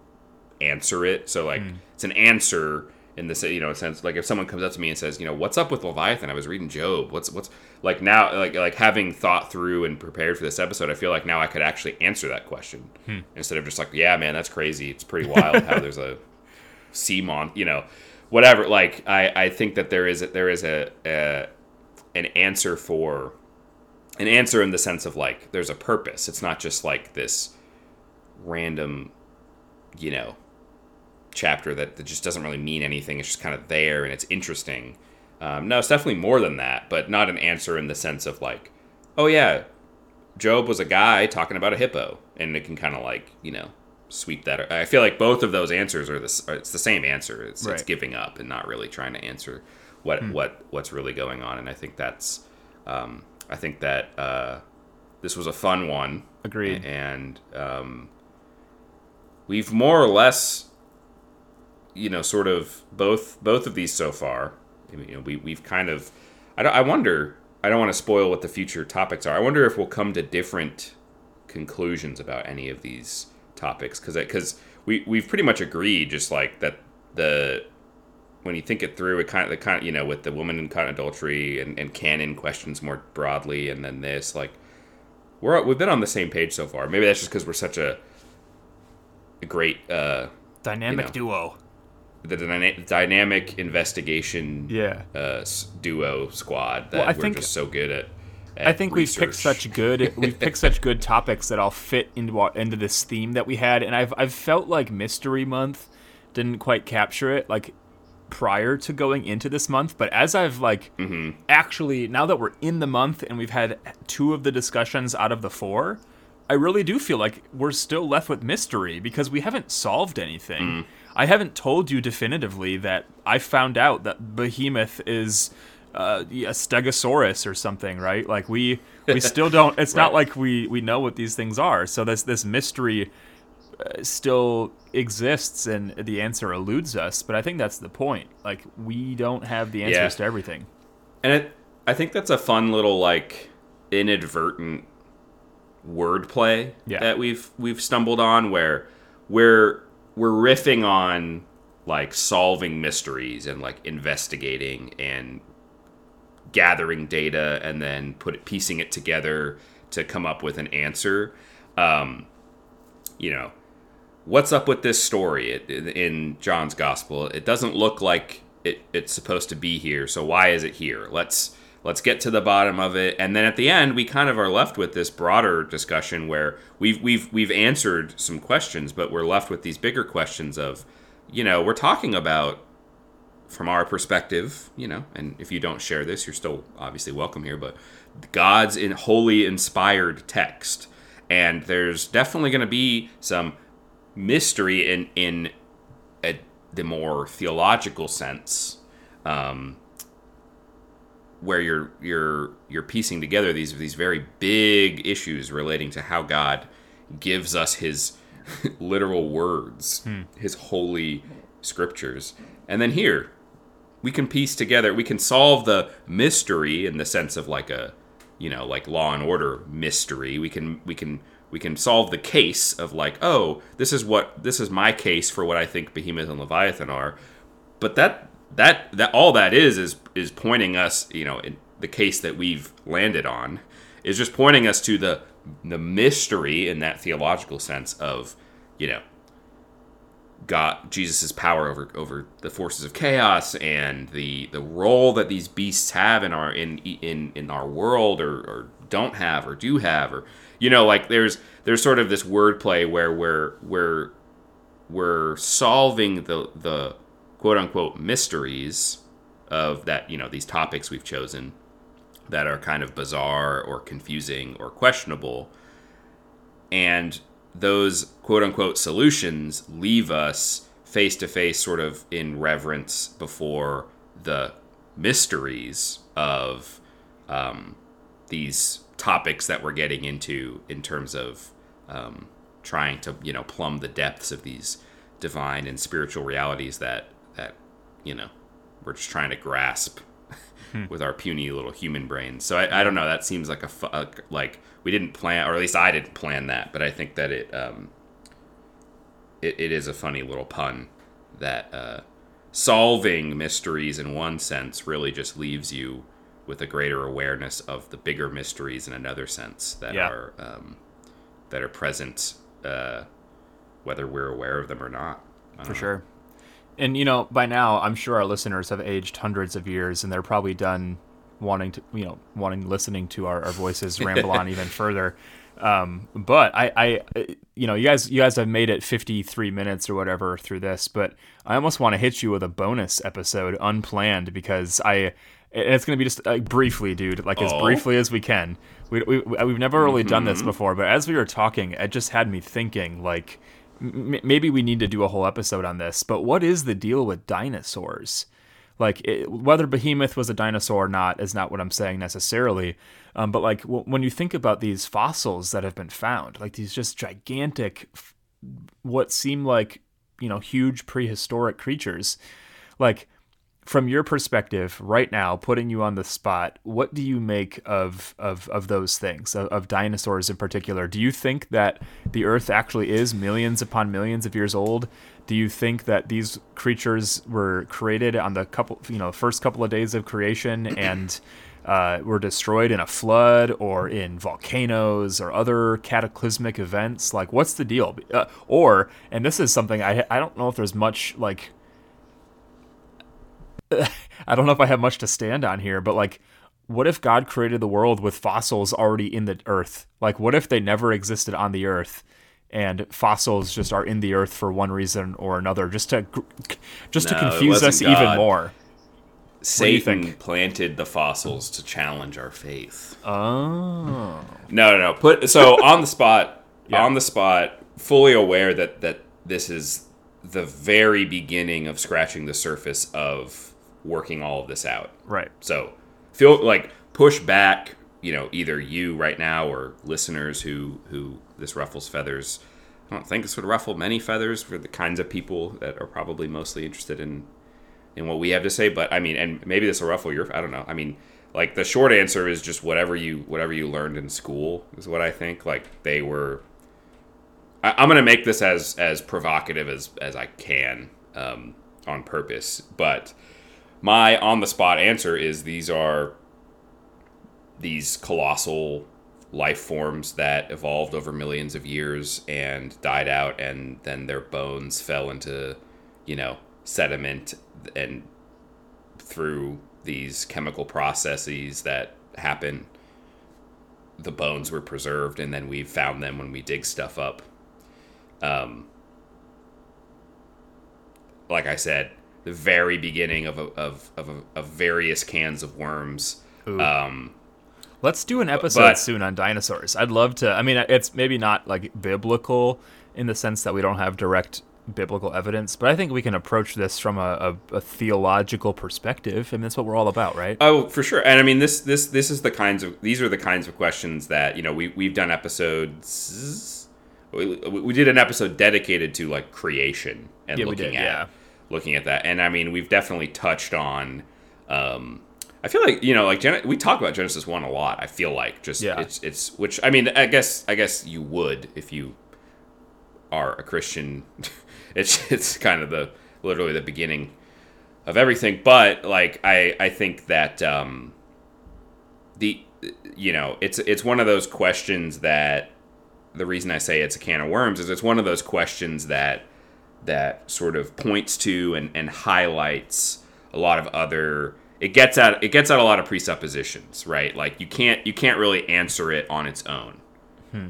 answer it. So like, mm. it's an answer in the you know sense like if someone comes up to me and says you know what's up with leviathan i was reading job what's what's like now like like having thought through and prepared for this episode i feel like now i could actually answer that question hmm. instead of just like yeah man that's crazy it's pretty wild how there's a sea mon you know whatever like i i think that there is there is a, a an answer for an answer in the sense of like there's a purpose it's not just like this random you know chapter that, that just doesn't really mean anything. It's just kind of there and it's interesting. Um, no, it's definitely more than that, but not an answer in the sense of like, oh yeah, Job was a guy talking about a hippo, and it can kind of like you know sweep that. I feel like both of those answers are this. It's the same answer. It's, right. it's giving up and not really trying to answer what hmm. what what's really going on. And I think that's um, I think that uh, this was a fun one. Agreed. And um, we've more or less you know, sort of both both of these so far. You know, we we've kind of. I, I wonder. I don't want to spoil what the future topics are. I wonder if we'll come to different conclusions about any of these topics because because we we've pretty much agreed just like that the when you think it through it kind of the kind of you know with the woman in caught adultery and, and canon questions more broadly and then this like we're we've been on the same page so far maybe that's just because we're such a, a great uh dynamic you know, duo the dyna- dynamic investigation yeah. uh, duo squad that well, we're think, just so good at. I think research. we've picked such good we've picked such good topics that all fit into our, into this theme that we had, and I've I've felt like Mystery Month didn't quite capture it like prior to going into this month, but as I've like mm-hmm. actually now that we're in the month and we've had two of the discussions out of the four, I really do feel like we're still left with mystery because we haven't solved anything. Mm. I haven't told you definitively that I found out that Behemoth is uh, a Stegosaurus or something, right? Like we we still don't. It's right. not like we we know what these things are. So this this mystery uh, still exists, and the answer eludes us. But I think that's the point. Like we don't have the answers yeah. to everything. And it, I think that's a fun little like inadvertent wordplay yeah. that we've we've stumbled on where we're we're riffing on like solving mysteries and like investigating and gathering data and then put it, piecing it together to come up with an answer. Um, you know, what's up with this story in John's gospel? It doesn't look like it, it's supposed to be here. So why is it here? Let's let's get to the bottom of it and then at the end we kind of are left with this broader discussion where we've we've we've answered some questions but we're left with these bigger questions of you know we're talking about from our perspective you know and if you don't share this you're still obviously welcome here but god's in holy inspired text and there's definitely going to be some mystery in in a, the more theological sense um, where you're you're you're piecing together these these very big issues relating to how God gives us his literal words, hmm. his holy scriptures. And then here, we can piece together, we can solve the mystery in the sense of like a, you know, like law and order mystery. We can we can we can solve the case of like, oh, this is what this is my case for what I think Behemoth and Leviathan are. But that that that all that is is is pointing us, you know, the case that we've landed on, is just pointing us to the the mystery in that theological sense of, you know, God Jesus's power over over the forces of chaos and the the role that these beasts have in our in in in our world or, or don't have or do have or you know like there's there's sort of this wordplay where we're we're we're solving the the quote unquote mysteries of that, you know, these topics we've chosen that are kind of bizarre or confusing or questionable. And those quote unquote solutions leave us face to face, sort of in reverence before the mysteries of um, these topics that we're getting into in terms of um, trying to, you know, plumb the depths of these divine and spiritual realities that that you know we're just trying to grasp with our puny little human brains. So I, I don't know. That seems like a uh, like we didn't plan, or at least I didn't plan that. But I think that it um, it, it is a funny little pun that uh, solving mysteries in one sense really just leaves you with a greater awareness of the bigger mysteries in another sense that Yeah. are um, that are present, uh, whether we're aware of them or not. For know. sure. And you know, by now, I'm sure our listeners have aged hundreds of years, and they're probably done wanting to, you know, wanting listening to our, our voices ramble on even further. Um, but I, I, you know, you guys, you guys have made it 53 minutes or whatever through this, but I almost want to hit you with a bonus episode unplanned because I, and it's going to be just like briefly, dude, like as Oh. briefly as we can. We, we, we've never really done Mm-hmm. this before, but as we were talking, it just had me thinking like, m- maybe we need to do a whole episode on this, but what is the deal with dinosaurs? Like, it, whether Behemoth was a dinosaur or not is not what I'm saying necessarily. Um, but, like, w- when you think about these fossils that have been found, like these just gigantic, what seem like, you know, huge prehistoric creatures, like, from your perspective right now putting you on the spot what do you make of of, of those things of, of dinosaurs in particular? Do you think that the earth actually is millions upon millions of years old? Do you think that these creatures were created on the couple you know first couple of days of creation and uh, were destroyed in a flood or in volcanoes or other cataclysmic events? Like what's the deal? Uh, or and this is something I, I don't know if there's much like I don't know if I have much to stand on here, but like, what if God created the world with fossils already in the earth? Like, what if they never existed on the earth, and fossils just are in the earth for one reason or another, just to just to No, it confuse us even God. more? Satan planted the fossils to challenge our faith. Oh, No, no, no. Put so on the spot, Yeah. on the spot, fully aware that that this is the very beginning of scratching the surface of working all of this out. right. So feel like push back, you know, either you right now or listeners who who this ruffles feathers. I don't think this would ruffle many feathers for the kinds of people that are probably mostly interested in in what we have to say. But I mean, and maybe this will ruffle your. I don't know. I mean, like the short answer is just whatever you whatever you learned in school is what I think. Like they were. I, I'm gonna make this as as provocative as as I can um, on purpose, but my on the spot answer is these are these colossal life forms that evolved over millions of years and died out and then their bones fell into you know sediment and through these chemical processes that happen the bones were preserved and then we found them when we dig stuff up. Um like i said the very beginning of a, of, of, a, of various cans of worms um Let's do an episode but- soon on dinosaurs. I'd love to. I mean, it's maybe not like biblical in the sense that we don't have direct biblical evidence, but I think we can approach this from a, a, a theological perspective, and that's what we're all about, right? Oh, for sure. And I mean, this this this is the kinds of these are the kinds of questions that you know we we've done episodes. We, we did an episode dedicated to like creation and Yeah, we looking did, at yeah. Looking at that. And I mean, we've definitely touched on. Um, I feel like you know, like Gen- we talk about Genesis one a lot. I feel like just Yeah. it's it's which I mean, I guess I guess you would if you are a Christian. it's it's kind of the literally the beginning of everything. But like I I think that um, the you know it's it's one of those questions that the reason I say it's a can of worms is it's one of those questions that that sort of points to and, and highlights a lot of other it gets at it gets at a lot of presuppositions right? Like you can't you can't really answer it on its own.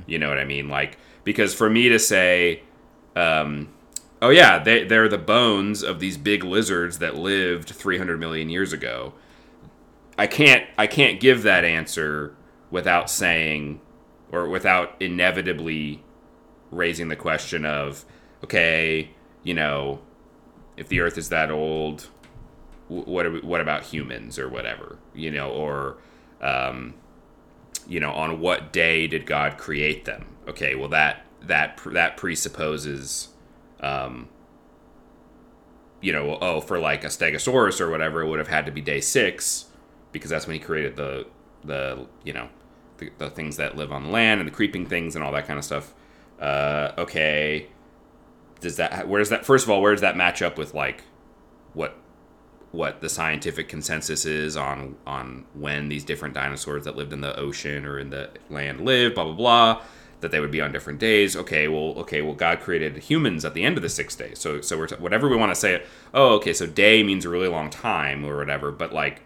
You know what i mean? Like because for me to say um, oh yeah they, they're the bones of these big lizards that lived 300 million years ago i can't i can't give that answer without saying or without inevitably raising the question of okay you know if the earth is that old what we, what about humans or whatever you know or um, you know on what day did god create them okay well that that that presupposes um, you know, oh, for like a Stegosaurus or whatever, it would have had to be day six because that's when he created the the you know the, the things that live on land and the creeping things and all that kind of stuff. Uh, okay, does that where does that first of all where does that match up with like what what the scientific consensus is on on when these different dinosaurs that lived in the ocean or in the land lived, blah blah blah that they would be on different days. Okay, well, okay, well, God created humans at the end of the sixth day. So, so we're t- whatever we want to say. Oh, okay, so day means a really long time or whatever. But like,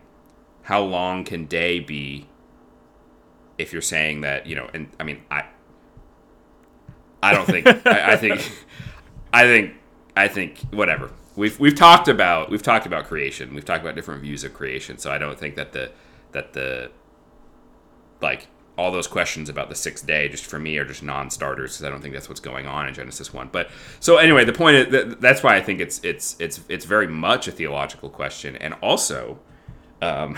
how long can day be? If you're saying that, you know, and I mean, I, I don't think, I, I think, I think, I think, whatever. We've we've talked about we've talked about creation. We've talked about different views of creation. So I don't think that the that the like all those questions about the sixth day just for me are just non-starters because I don't think that's what's going on in Genesis one. But so anyway, the point is that that's why I think it's it's it's it's very much a theological question, and also. Um,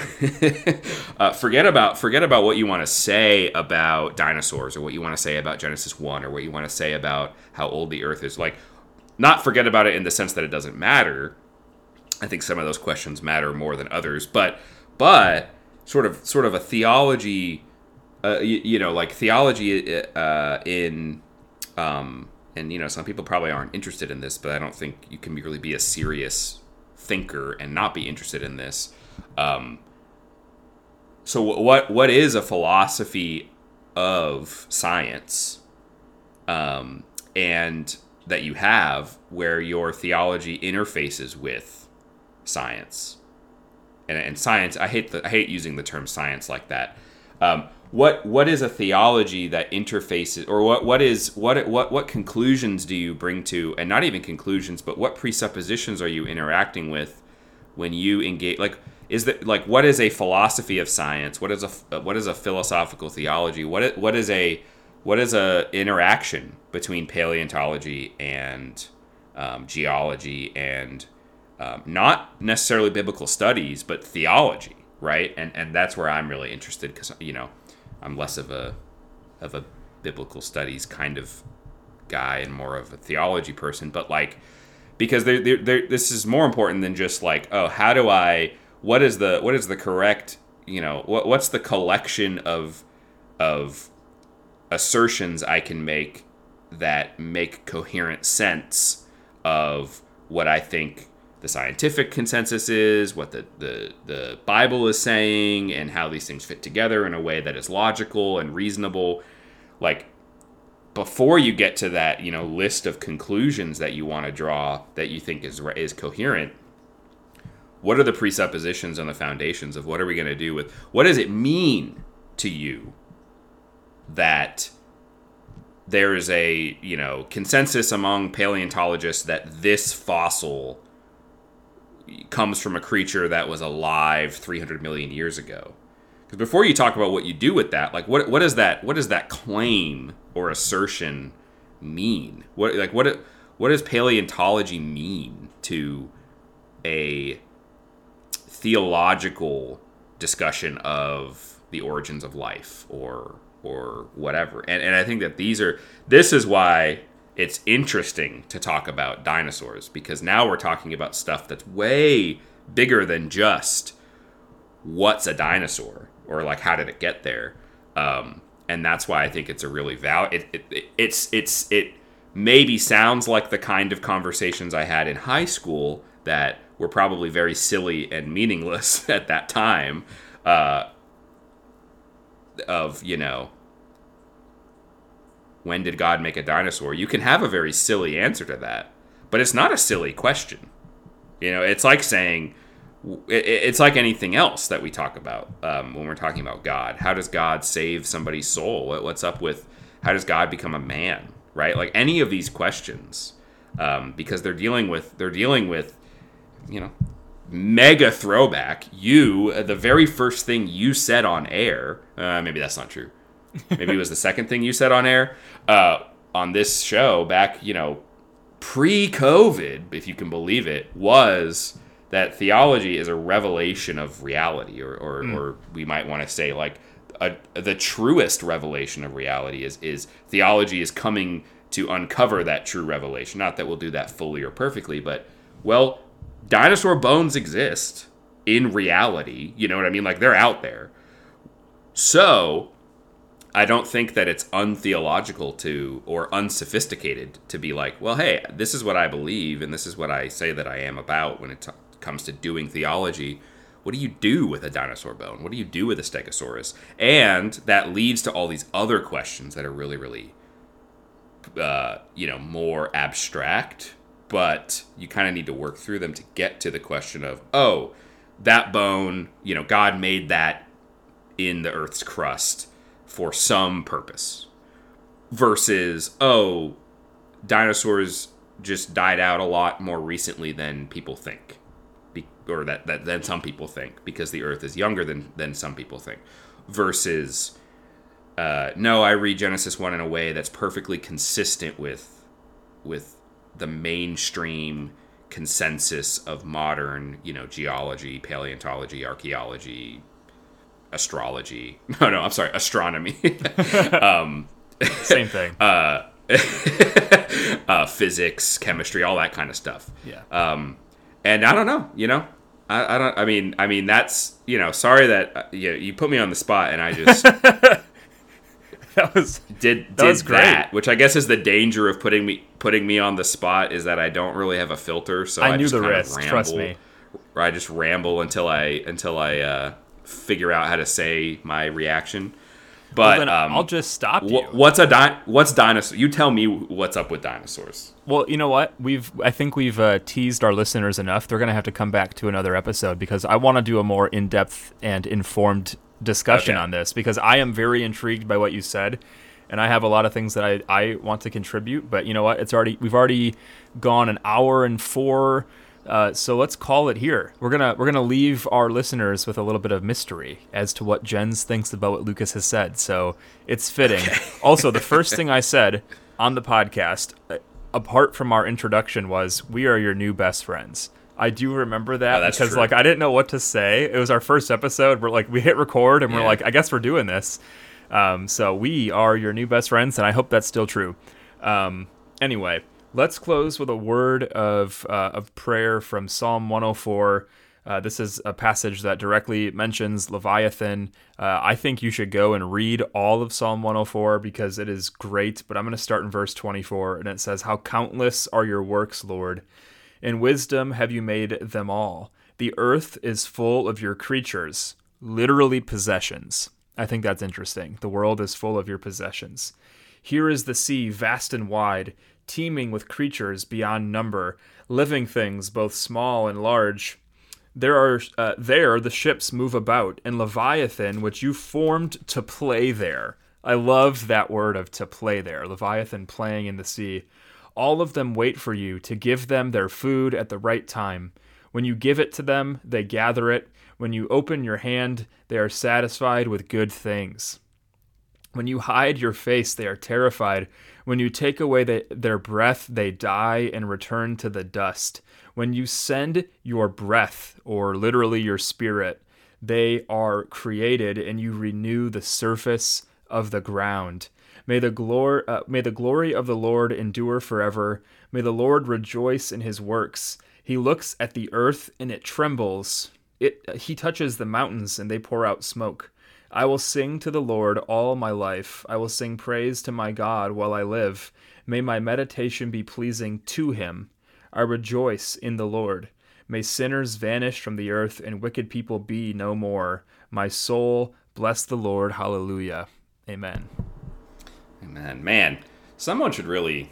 uh, forget about forget about what you want to say about dinosaurs or what you want to say about Genesis one or what you want to say about how old the Earth is. Like, not forget about it in the sense that it doesn't matter. I think some of those questions matter more than others, but but sort of sort of a theology uh, you, you, know, like theology uh, in, um, and you know, some people probably aren't interested in this, but I don't think you can really be a serious thinker and not be interested in this. Um, so, what what is a philosophy of science, um, and that you have where your theology interfaces with science, and, and science? I hate the I hate using the term science like that. Um, what what is a theology that interfaces or what what is what what what conclusions do you bring to and not even conclusions but what presuppositions are you interacting with when you engage like is that like what is a philosophy of science what is a what is a philosophical theology what what is a what is a interaction between paleontology and um, geology and um, not necessarily biblical studies but theology right and and that's where i'm really interested because you know I'm less of a of a biblical studies kind of guy and more of a theology person. But like, because they're, they're, they're, this is more important than just like, oh, how do I? What is the what is the correct? You know, what what's the collection of of assertions I can make that make coherent sense of what I think the scientific consensus is, what the, the, the Bible is saying, and how these things fit together in a way that is logical and reasonable. Like, before you get to that, you know, list of conclusions that you want to draw that you think is is coherent, what are the presuppositions and the foundations of what are we going to do with what does it mean to you that there is a you know consensus among paleontologists that this fossil comes from a creature that was alive 300 million years ago. Because before you talk about what you do with that, like what what does that what does that claim or assertion mean? What like what what does paleontology mean to a theological discussion of the origins of life or or whatever? And and I think that these are this is why it's interesting to talk about dinosaurs because now we're talking about stuff that's way bigger than just what's a dinosaur or like how did it get there um, and that's why i think it's a really val it, it, it, it's it's it maybe sounds like the kind of conversations i had in high school that were probably very silly and meaningless at that time uh, of you know when did God make a dinosaur? You can have a very silly answer to that, but it's not a silly question. You know, it's like saying, it's like anything else that we talk about um, when we're talking about God. How does God save somebody's soul? What's up with how does God become a man? Right? Like any of these questions, um, because they're dealing with they're dealing with, you know, mega throwback. You the very first thing you said on air. Uh, maybe that's not true maybe it was the second thing you said on air uh, on this show back, you know, pre-COVID, if you can believe it, was that theology is a revelation of reality, or or, mm. or we might want to say like a, the truest revelation of reality is is theology is coming to uncover that true revelation. Not that we'll do that fully or perfectly, but well, dinosaur bones exist in reality. You know what I mean? Like they're out there. So I don't think that it's untheological to or unsophisticated to be like, well, hey, this is what I believe and this is what I say that I am about when it t- comes to doing theology. What do you do with a dinosaur bone? What do you do with a stegosaurus? And that leads to all these other questions that are really, really, uh, you know, more abstract. But you kind of need to work through them to get to the question of, oh, that bone, you know, God made that in the Earth's crust for some purpose versus oh dinosaurs just died out a lot more recently than people think. Be- or that, that than some people think because the earth is younger than than some people think. Versus uh, no i read genesis 1 in a way that's perfectly consistent with with the mainstream consensus of modern you know geology paleontology archaeology astrology. No, no, I'm sorry, astronomy. um, Same thing. uh, uh, physics, chemistry, all that kind of stuff. yeah. Um, and I don't know, you know, I, I don't. I mean, I mean that's you know, sorry that uh, you you put me on the spot, and I just that was did That did was great. that, which I guess is the danger of putting me putting me on the spot is that I don't really have a filter, so I, I knew just the kind of risk, trust me. I just ramble until I until I uh, figure out how to say my reaction. But well, um, I'll just stop you. wh- what's a di- what's dinosaur? You tell me what's up with dinosaurs. Well, you know what? We've I think we've uh, teased our listeners enough. They're going to have to come back to another episode because I want to do a more in-depth and informed discussion Okay. on this because I am very intrigued by what you said and I have a lot of things that I, I want to contribute, but you know what? It's already we've already gone an hour and 4 uh, so let's call it here. We're gonna we're gonna leave our listeners with a little bit of mystery as to what Jens thinks about what Lucas has said. So it's fitting. also, the first thing I said on the podcast, uh, apart from our introduction, was "We are your new best friends." I do remember that Oh, because true. like I didn't know what to say. It was our first episode. We're like we hit record and we're like, I guess we're doing this. Um, so we are your new best friends, and I hope that's still true. Um, anyway, let's close with a word of uh, of prayer from Psalm 104. Uh, this is a passage that directly mentions Leviathan. Uh, I think you should go and read all of Psalm 104 because it is great. But I'm going to start in verse 24, and it says, "How countless are your works, Lord! In wisdom have you made them all. The earth is full of your creatures, literally possessions. I think that's interesting. The world is full of your possessions. Here is the sea, vast and wide, teeming with creatures beyond number, living things both small and large. There are uh, there the ships move about, and Leviathan, which you formed to play there. I love that word of to play there. Leviathan playing in the sea. All of them wait for you to give them their food at the right time. When you give it to them, they gather it. When you open your hand, they are satisfied with good things. When you hide your face, they are terrified. When you take away the, their breath, they die and return to the dust. When you send your breath, or literally your spirit, they are created and you renew the surface of the ground. May the, glor- uh, may the glory of the Lord endure forever. May the Lord rejoice in his works. He looks at the earth and it trembles. It, he touches the mountains and they pour out smoke. I will sing to the Lord all my life. I will sing praise to my God while I live. May my meditation be pleasing to him. I rejoice in the Lord. May sinners vanish from the earth and wicked people be no more. My soul bless the Lord. Hallelujah. Amen. Amen. man, someone should really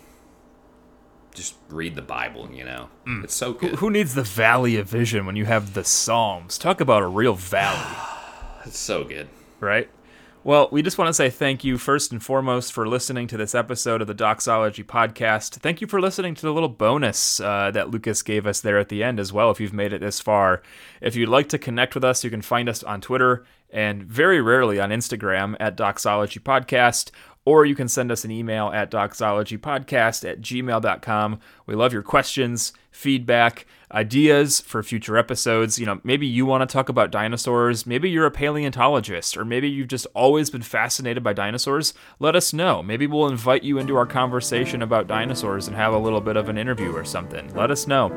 just read the Bible. You know, mm. it's so good. Who needs the valley of vision when you have the Psalms? Talk about a real valley. It's so good. Right? Well, we just want to say thank you first and foremost for listening to this episode of the Doxology Podcast. Thank you for listening to the little bonus uh, that Lucas gave us there at the end as well, if you've made it this far. If you'd like to connect with us, you can find us on Twitter and very rarely on Instagram at Doxology Podcast, or you can send us an email at doxologypodcast at gmail.com. We love your questions, feedback, ideas for future episodes. You know, maybe you want to talk about dinosaurs, maybe you're a paleontologist, or maybe you've just always been fascinated by dinosaurs. Let us know. Maybe we'll invite you into our conversation about dinosaurs and have a little bit of an interview or something. Let us know.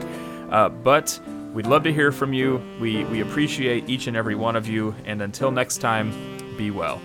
Uh, but We'd love to hear from you. We, we appreciate each and every one of you. And until next time, be well.